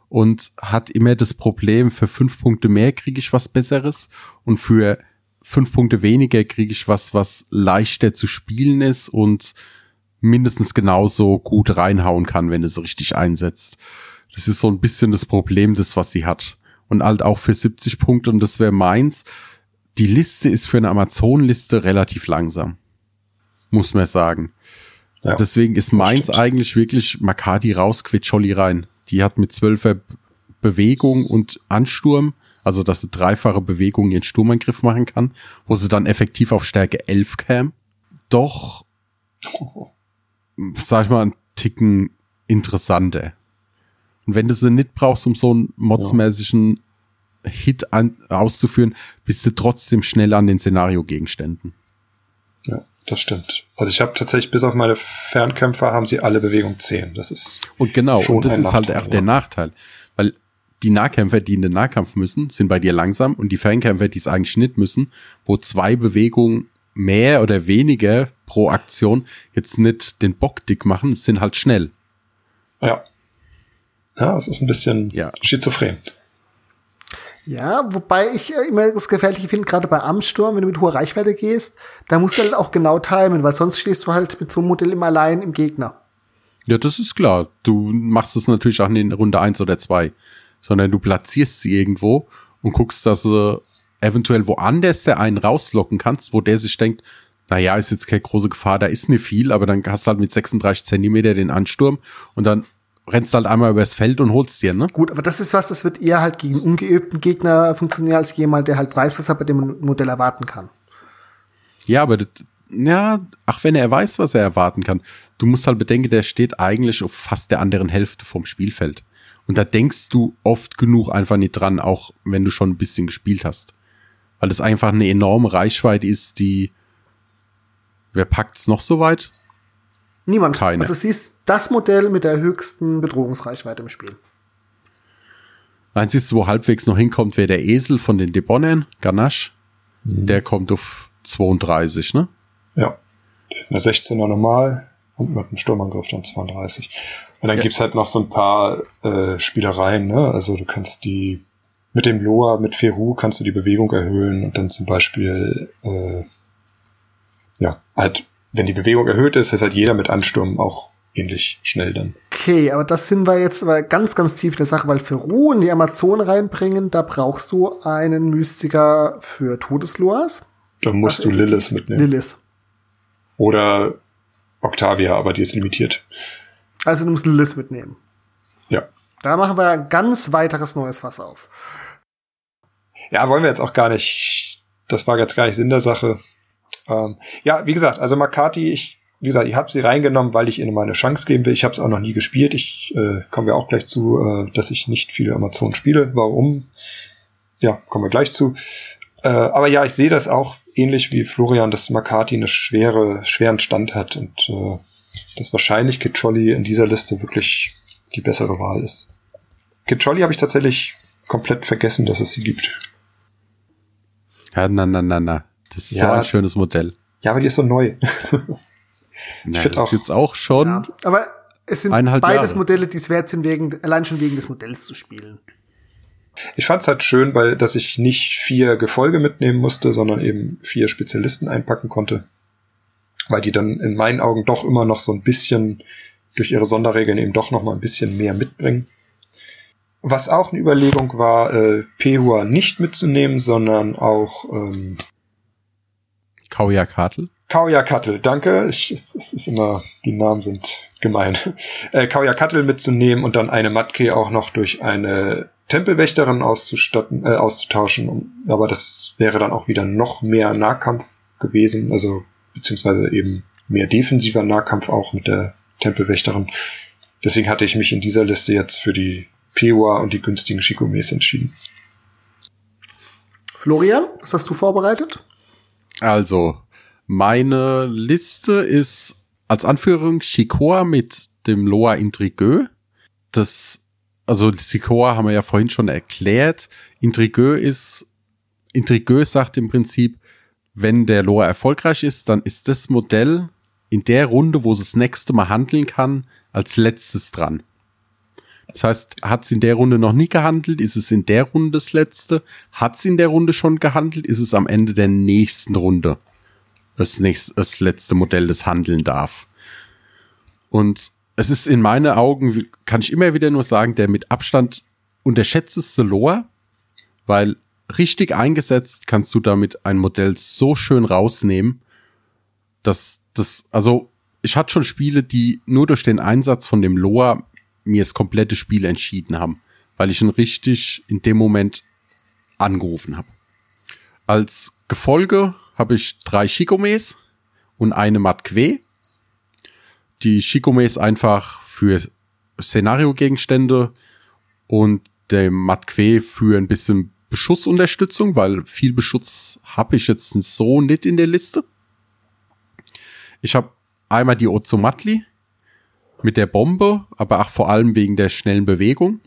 und hat immer das Problem, für fünf Punkte mehr kriege ich was Besseres und für fünf Punkte weniger kriege ich was, was leichter zu spielen ist und mindestens genauso gut reinhauen kann, wenn es richtig einsetzt. Das ist so ein bisschen das Problem, das was sie hat. Und halt auch für 70 Punkte, und das wäre meins. Die Liste ist für eine Amazon-Liste relativ langsam. Muss man sagen. Ja, Deswegen ist meins stimmt. eigentlich wirklich Makadi raus, Quitscholli rein. Die hat mit zwölfer Bewegung und Ansturm, also dass sie dreifache Bewegung ihren Sturmangriff machen kann, wo sie dann effektiv auf Stärke 11 kam. Doch, sag ich mal, ein Ticken interessanter. Und wenn du sie nicht brauchst, um so einen modsmäßigen ja. Hit an, auszuführen, bist du trotzdem schnell an den Szenario-Gegenständen. Ja, das stimmt. Also ich habe tatsächlich bis auf meine Fernkämpfer haben sie alle Bewegung 10. Das ist Und genau, und das ist halt auch der Nachteil. Weil die Nahkämpfer, die in den Nahkampf müssen, sind bei dir langsam und die Fernkämpfer, die es eigentlich nicht müssen, wo zwei Bewegungen mehr oder weniger pro Aktion jetzt nicht den Bock dick machen, sind halt schnell. Ja. Ja, es ist ein bisschen ja. schizophren. Ja, wobei ich immer das Gefährliche finde, gerade bei Amtssturm, wenn du mit hoher Reichweite gehst, da musst du halt auch genau timen, weil sonst stehst du halt mit so einem Modell immer allein im Gegner. Ja, das ist klar. Du machst es natürlich auch in Runde eins oder zwei, sondern du platzierst sie irgendwo und guckst, dass du eventuell woanders der einen rauslocken kannst, wo der sich denkt, naja, ist jetzt keine große Gefahr, da ist nicht viel, aber dann hast du halt mit 36 Zentimeter den Ansturm und dann rennst halt einmal übers Feld und holst dir, ne? Gut, aber das ist was, das wird eher halt gegen ungeübten Gegner funktionieren, als jemand, der halt weiß, was er bei dem Modell erwarten kann. Ja, aber das, ja, ach, wenn er weiß, was er erwarten kann. Du musst halt bedenken, der steht eigentlich auf fast der anderen Hälfte vom Spielfeld. Und da denkst du oft genug einfach nicht dran, auch wenn du schon ein bisschen gespielt hast. Weil es einfach eine enorme Reichweite ist, die, wer packt's noch so weit? Niemand. Keine. Also sie ist das Modell mit der höchsten Bedrohungsreichweite im Spiel. Einziges, wo halbwegs noch hinkommt, wäre der Esel von den Debonnen, Ganache. Mhm. Der kommt auf 32, ne? Ja. Eine 16er normal und mit einem Sturmangriff dann 32. Und dann ja. gibt's halt noch so ein paar äh, Spielereien, ne? Also du kannst die mit dem Loa, mit Ferru kannst du die Bewegung erhöhen und dann zum Beispiel äh, ja, halt wenn die Bewegung erhöht ist, ist halt jeder mit Ansturm auch ähnlich schnell dann. Okay, aber das sind wir jetzt aber ganz, ganz tief in der Sache, weil für Ruhe in die Amazon reinbringen, da brauchst du einen Mystiker für Todesloas. Da musst du Lilith mitnehmen. Lilith. Oder Octavia, aber die ist limitiert. Also du musst Lilith mitnehmen. Ja. Da machen wir ein ganz weiteres neues Fass auf. Ja, wollen wir jetzt auch gar nicht. Das war jetzt gar nicht Sinn der Sache. Ähm, ja, wie gesagt, also Makati, ich, wie gesagt, ich habe sie reingenommen, weil ich ihnen mal eine Chance geben will. Ich habe es auch noch nie gespielt. Ich äh, komme ja auch gleich zu, äh, dass ich nicht viele Amazon spiele. Warum? Ja, kommen wir gleich zu. Äh, aber ja, ich sehe das auch ähnlich wie Florian, dass Makati eine schwere, schweren Stand hat und äh, dass wahrscheinlich Kitscholli in dieser Liste wirklich die bessere Wahl ist. Kitscholli habe ich tatsächlich komplett vergessen, dass es sie gibt. Ja, na, na, na, na. Das ist ja, so ein schönes Modell. Ja, aber die ist so neu. [laughs] Na, das auch, ist jetzt auch schon. Ja, aber es sind beides Jahre. Modelle, die es wert sind, wegen, allein schon wegen des Modells zu spielen. Ich fand es halt schön, weil dass ich nicht vier Gefolge mitnehmen musste, sondern eben vier Spezialisten einpacken konnte. Weil die dann in meinen Augen doch immer noch so ein bisschen durch ihre Sonderregeln eben doch noch mal ein bisschen mehr mitbringen. Was auch eine Überlegung war, äh, Pehua nicht mitzunehmen, sondern auch ähm, Kaujakatl? Kaujakatl, danke. Ich, es, es, ist immer, die Namen sind gemein. [laughs] Äh, Kaujakatl mitzunehmen und dann eine Matke auch noch durch eine Tempelwächterin auszustatten, äh, auszutauschen. Aber das wäre dann auch wieder noch mehr Nahkampf gewesen, also beziehungsweise eben mehr defensiver Nahkampf auch mit der Tempelwächterin. Deswegen hatte ich mich in dieser Liste jetzt für die Pewa und die günstigen Shikomes entschieden. Florian, was hast du vorbereitet? Also, meine Liste ist als Anführung Shikoa mit dem Loa Intrigueux. Das, also Shikoa haben wir ja vorhin schon erklärt. Intrigueux ist, Intrigueux sagt im Prinzip, wenn der Loa erfolgreich ist, dann ist das Modell in der Runde, wo es das nächste Mal handeln kann, als letztes dran. Das heißt, hat es in der Runde noch nie gehandelt? Ist es in der Runde das letzte? Hat es in der Runde schon gehandelt? Ist es am Ende der nächsten Runde das, nächste, das letzte Modell, das handeln darf? Und es ist in meinen Augen, kann ich immer wieder nur sagen, der mit Abstand unterschätzteste Lore, weil richtig eingesetzt kannst du damit ein Modell so schön rausnehmen, dass das, also ich hatte schon Spiele, die nur durch den Einsatz von dem Lore mir das komplette Spiel entschieden haben, weil ich ihn richtig in dem Moment angerufen habe. Als Gefolge habe ich drei Shikomes und eine Matque. Die Shikomes einfach für Szenario-Gegenstände und der Matque für ein bisschen Beschussunterstützung, weil viel Beschutz habe ich jetzt so nicht in der Liste. Ich habe einmal die Ozomatli mit der Bombe, aber auch vor allem wegen der schnellen Bewegung.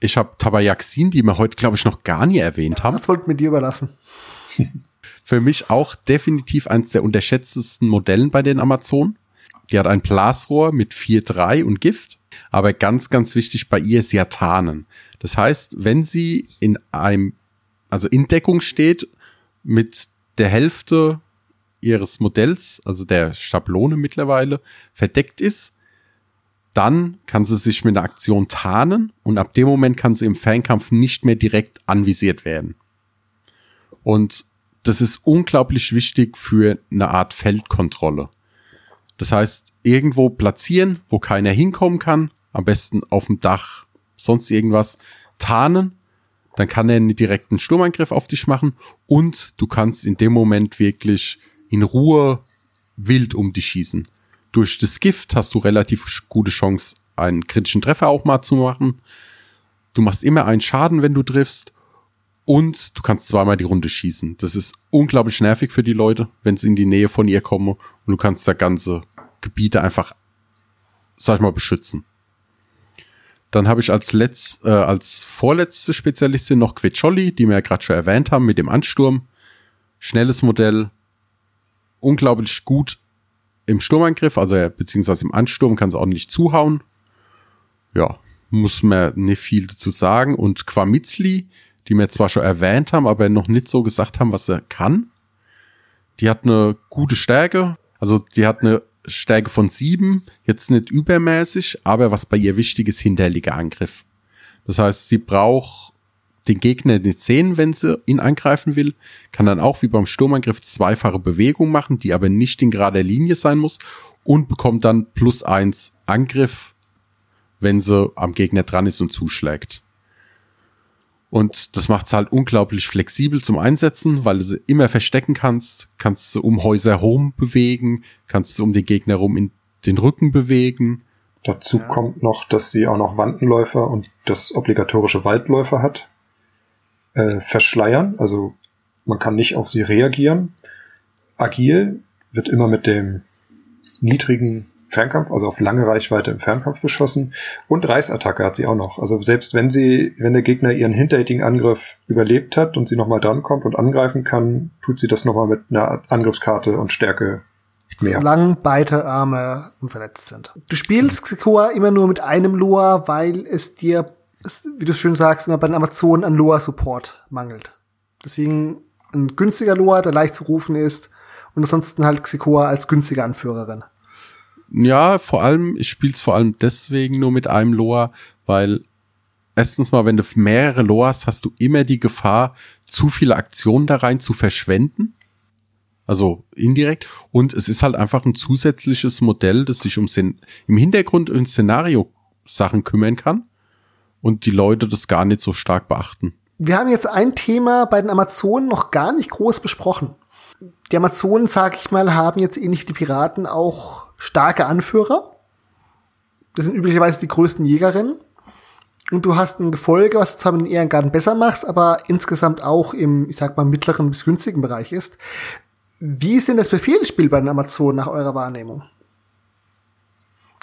Ich habe Tabayaxin, die wir heute, glaube ich, noch gar nie erwähnt haben. Das wollten wir dir überlassen. [laughs] Für mich auch definitiv eines der unterschätztesten Modellen bei den Amazonen. Die hat ein Blasrohr mit 4,3 und Gift. Aber ganz, ganz wichtig bei ihr, sie hat Tarnen. Das heißt, wenn sie in einem, also in Deckung steht mit der Hälfte ihres Modells, also der Schablone mittlerweile, verdeckt ist, dann kann sie sich mit einer Aktion tarnen und ab dem Moment kann sie im Fernkampf nicht mehr direkt anvisiert werden. Und das ist unglaublich wichtig für eine Art Feldkontrolle. Das heißt, irgendwo platzieren, wo keiner hinkommen kann, am besten auf dem Dach, sonst irgendwas, tarnen, dann kann er einen direkten Sturmangriff auf dich machen und du kannst in dem Moment wirklich in Ruhe wild um dich schießen. Durch das Gift hast du relativ gute Chance, einen kritischen Treffer auch mal zu machen. Du machst immer einen Schaden, wenn du triffst. Und du kannst zweimal die Runde schießen. Das ist unglaublich nervig für die Leute, wenn sie in die Nähe von ihr kommen und du kannst da ganze Gebiete einfach, sag ich mal, beschützen. Dann habe ich als letzt, äh, als vorletzte Spezialistin noch Quecholi, die wir ja gerade schon erwähnt haben, mit dem Ansturm. Schnelles Modell, unglaublich gut im Sturmangriff, also beziehungsweise im Ansturm kann es ordentlich zuhauen. Ja, muss man nicht viel dazu sagen. Und Quamitzli, die wir zwar schon erwähnt haben, aber noch nicht so gesagt haben, was er kann. Die hat eine gute Stärke, also die hat eine Stärke von sieben, jetzt nicht übermäßig, aber was bei ihr wichtig ist, hinterliger Angriff. Das heißt, sie braucht den Gegner nicht sehen, wenn sie ihn angreifen will, kann dann auch wie beim Sturmangriff zweifache Bewegung machen, die aber nicht in gerader Linie sein muss und bekommt dann plus eins Angriff, wenn sie am Gegner dran ist und zuschlägt. Und das macht es halt unglaublich flexibel zum Einsetzen, weil du sie immer verstecken kannst, kannst du um Häuser herum bewegen, kannst du um den Gegner herum in den Rücken bewegen. Dazu ja. kommt noch, dass sie auch noch Wandenläufer und das obligatorische Waldläufer hat äh, verschleiern, also man kann nicht auf sie reagieren. Agil wird immer mit dem niedrigen Fernkampf, also auf lange Reichweite im Fernkampf beschossen. Und Reißattacke hat sie auch noch. Also selbst wenn sie, wenn der Gegner ihren hinterhältigen Angriff überlebt hat und sie nochmal drankommt und angreifen kann, tut sie das nochmal mit einer Angriffskarte und Stärke mehr. Solange beide Arme unverletzt sind. Du spielst Xikoa immer nur mit einem Lua, weil es dir wie du schön sagst, immer bei den Amazonen an Loa-Support mangelt. Deswegen ein günstiger Loa, der leicht zu rufen ist und ansonsten halt Xikoa als günstige Anführerin. Ja, vor allem, ich spiele es vor allem deswegen nur mit einem Loa, weil erstens mal, wenn du mehrere Loas hast, du immer die Gefahr, zu viele Aktionen da rein zu verschwenden. Also indirekt. Und es ist halt einfach ein zusätzliches Modell, das sich um im Hintergrund um Szenario-Sachen kümmern kann und die Leute das gar nicht so stark beachten. Wir haben jetzt ein Thema bei den Amazonen noch gar nicht groß besprochen. Die Amazonen, sag ich mal, haben jetzt ähnlich wie die Piraten auch starke Anführer. Das sind üblicherweise die größten Jägerinnen. Und du hast ein Gefolge, was du zwar mit den Ehrengarten besser machst, aber insgesamt auch im, ich sag mal, mittleren bis günstigen Bereich ist. Wie ist denn das Befehlsspiel bei den Amazonen nach eurer Wahrnehmung?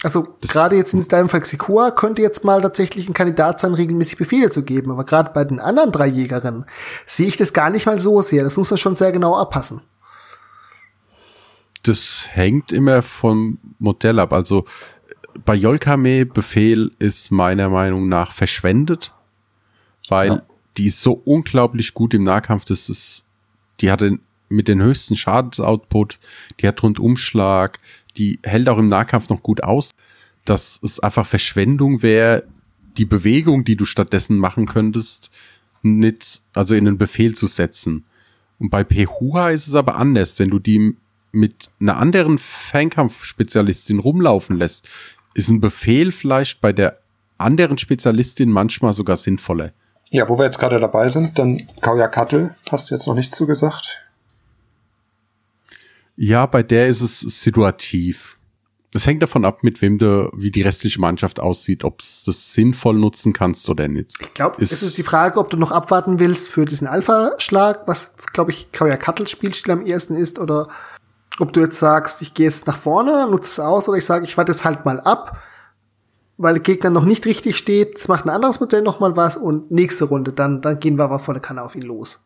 Also gerade jetzt in deinem Fall Xikua könnte jetzt mal tatsächlich ein Kandidat sein, regelmäßig Befehle zu geben. Aber gerade bei den anderen drei Jägerinnen sehe ich das gar nicht mal so sehr. Das muss man schon sehr genau abpassen. Das hängt immer vom Modell ab. Also bei Yolkame Befehl ist meiner Meinung nach verschwendet, weil ja. die ist so unglaublich gut im Nahkampf, das ist, die hatte mit den höchsten Schadensoutput, die hat Rundumschlag, die hält auch im Nahkampf noch gut aus, dass es einfach Verschwendung wäre, die Bewegung, die du stattdessen machen könntest, nicht, also in einen Befehl zu setzen. Und bei Pehua ist es aber anders, wenn du die mit einer anderen Fernkampf-Spezialistin rumlaufen lässt, ist ein Befehl vielleicht bei der anderen Spezialistin manchmal sogar sinnvoller. Ja, wo wir jetzt gerade dabei sind, dann Kauja Kattel, hast du jetzt noch nichts zugesagt? Ja, bei der ist es situativ. Es hängt davon ab, mit wem du, wie die restliche Mannschaft aussieht, ob es das sinnvoll nutzen kannst oder nicht. Ich glaube, es ist die Frage, ob du noch abwarten willst für diesen Alpha-Schlag, was, glaube ich, Kauja Kattels Spielstil am ersten ist, oder ob du jetzt sagst, ich gehe jetzt nach vorne, nutze es aus, oder ich sage, ich warte jetzt halt mal ab, weil der Gegner noch nicht richtig steht, es macht ein anderes Modell noch mal was und nächste Runde, dann, dann gehen wir aber volle Kanne auf ihn los.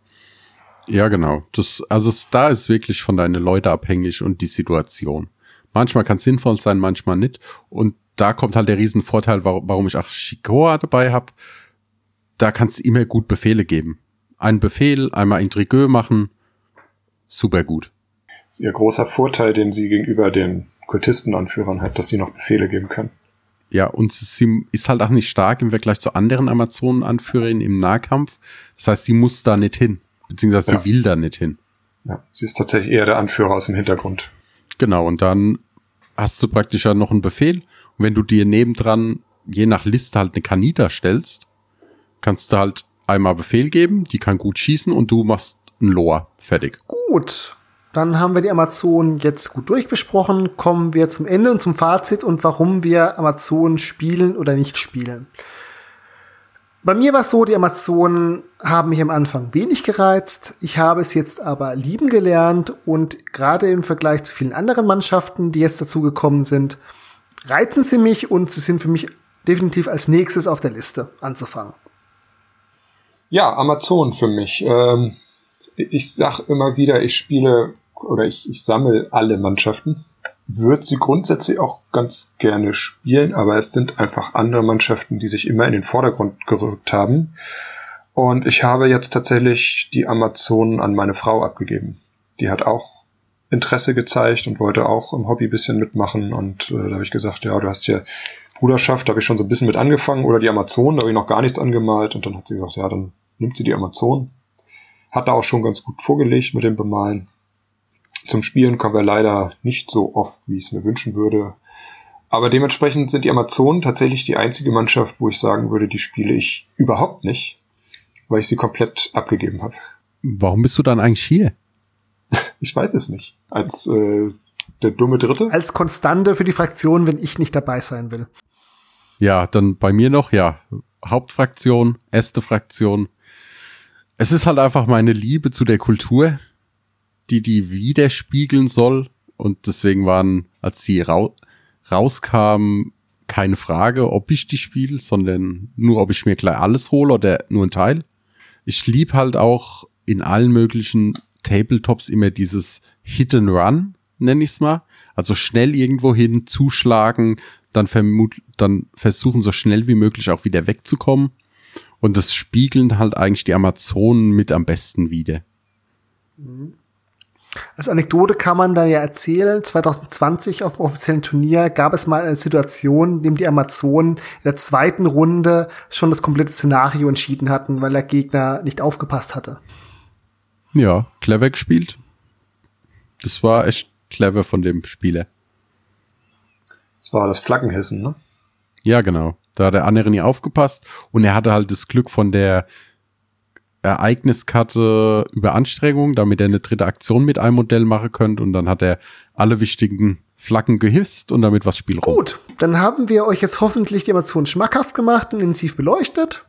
Ja, genau. Das, also da ist wirklich von deinen Leuten abhängig und die Situation. Manchmal kann es sinnvoll sein, manchmal nicht. Und da kommt halt der Riesenvorteil, warum, warum ich auch Shikoa dabei habe. Da kannst du immer gut Befehle geben. Einen Befehl, einmal Intrigueux machen, super gut. Das ist ihr großer Vorteil, den sie gegenüber den Kultistenanführern hat, dass sie noch Befehle geben können. Ja, und sie ist halt auch nicht stark im Vergleich zu anderen Amazonen-Anführerinnen im Nahkampf. Das heißt, sie muss da nicht hin, beziehungsweise ja. sie will da nicht hin. Ja, sie ist tatsächlich eher der Anführer aus dem Hintergrund. Genau, und dann hast du praktisch ja noch einen Befehl. Und wenn du dir nebendran je nach Liste halt eine Kanita stellst, kannst du halt einmal Befehl geben, die kann gut schießen und du machst ein Loa. Fertig. Gut. Dann haben wir die Amazonen jetzt gut durchbesprochen. Kommen wir zum Ende und zum Fazit und warum wir Amazonen spielen oder nicht spielen. Bei mir war es so, die Amazonen haben mich am Anfang wenig gereizt. Ich habe es jetzt aber lieben gelernt und gerade im Vergleich zu vielen anderen Mannschaften, die jetzt dazu gekommen sind, reizen sie mich und sie sind für mich definitiv als nächstes auf der Liste anzufangen. Ja, Amazon für mich. Ähm, ich sag immer wieder, ich spiele oder ich, ich sammle alle Mannschaften würde sie grundsätzlich auch ganz gerne spielen, aber es sind einfach andere Mannschaften, die sich immer in den Vordergrund gerückt haben. Und ich habe jetzt tatsächlich die Amazonen an meine Frau abgegeben. Die hat auch Interesse gezeigt und wollte auch im Hobby bisschen mitmachen. Und äh, da habe ich gesagt, ja, du hast hier Bruderschaft, da habe ich schon so ein bisschen mit angefangen. Oder die Amazonen, da habe ich noch gar nichts angemalt. Und dann hat sie gesagt, ja, dann nimmt sie die Amazonen. Hat da auch schon ganz gut vorgelegt mit dem Bemalen. Zum Spielen kommen wir leider nicht so oft, wie ich es mir wünschen würde. Aber dementsprechend sind die Amazonen tatsächlich die einzige Mannschaft, wo ich sagen würde, die spiele ich überhaupt nicht, weil ich sie komplett abgegeben habe. Warum bist du dann eigentlich hier? Ich weiß es nicht. Als äh, der dumme Dritte? Als Konstante für die Fraktion, wenn ich nicht dabei sein will. Ja, dann bei mir noch, ja, Hauptfraktion, erste Fraktion. Es ist halt einfach meine Liebe zu der Kultur, die die widerspiegeln soll. Und deswegen waren, als sie rau rauskam, keine Frage, ob ich die spiele, sondern nur, ob ich mir gleich alles hole oder nur ein Teil. Ich lieb halt auch in allen möglichen Tabletops immer dieses Hit and Run, nenne ich's mal. Also schnell irgendwo hin zuschlagen, dann vermut, dann versuchen so schnell wie möglich auch wieder wegzukommen. Und das spiegeln halt eigentlich die Amazonen mit am besten wieder. Mhm. Als Anekdote kann man da ja erzählen, 2020 auf dem offiziellen Turnier gab es mal eine Situation, in dem die Amazonen in der zweiten Runde schon das komplette Szenario entschieden hatten, weil der Gegner nicht aufgepasst hatte. Ja, clever gespielt. Das war echt clever von dem Spieler. Das war das Flaggenhissen, ne? Ja, genau. Da hat der andere nie aufgepasst und er hatte halt das Glück von der Ereigniskarte über Anstrengung, damit er eine dritte Aktion mit einem Modell machen könnte und dann hat er alle wichtigen Flaggen gehisst und damit was Spiel rum. Gut, dann haben wir euch jetzt hoffentlich die Emotionen schmackhaft gemacht und intensiv beleuchtet.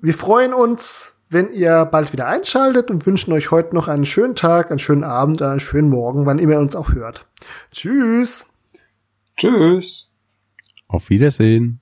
Wir freuen uns, wenn ihr bald wieder einschaltet und wünschen euch heute noch einen schönen Tag, einen schönen Abend, einen schönen Morgen, wann immer ihr uns auch hört. Tschüss. Tschüss. Auf Wiedersehen.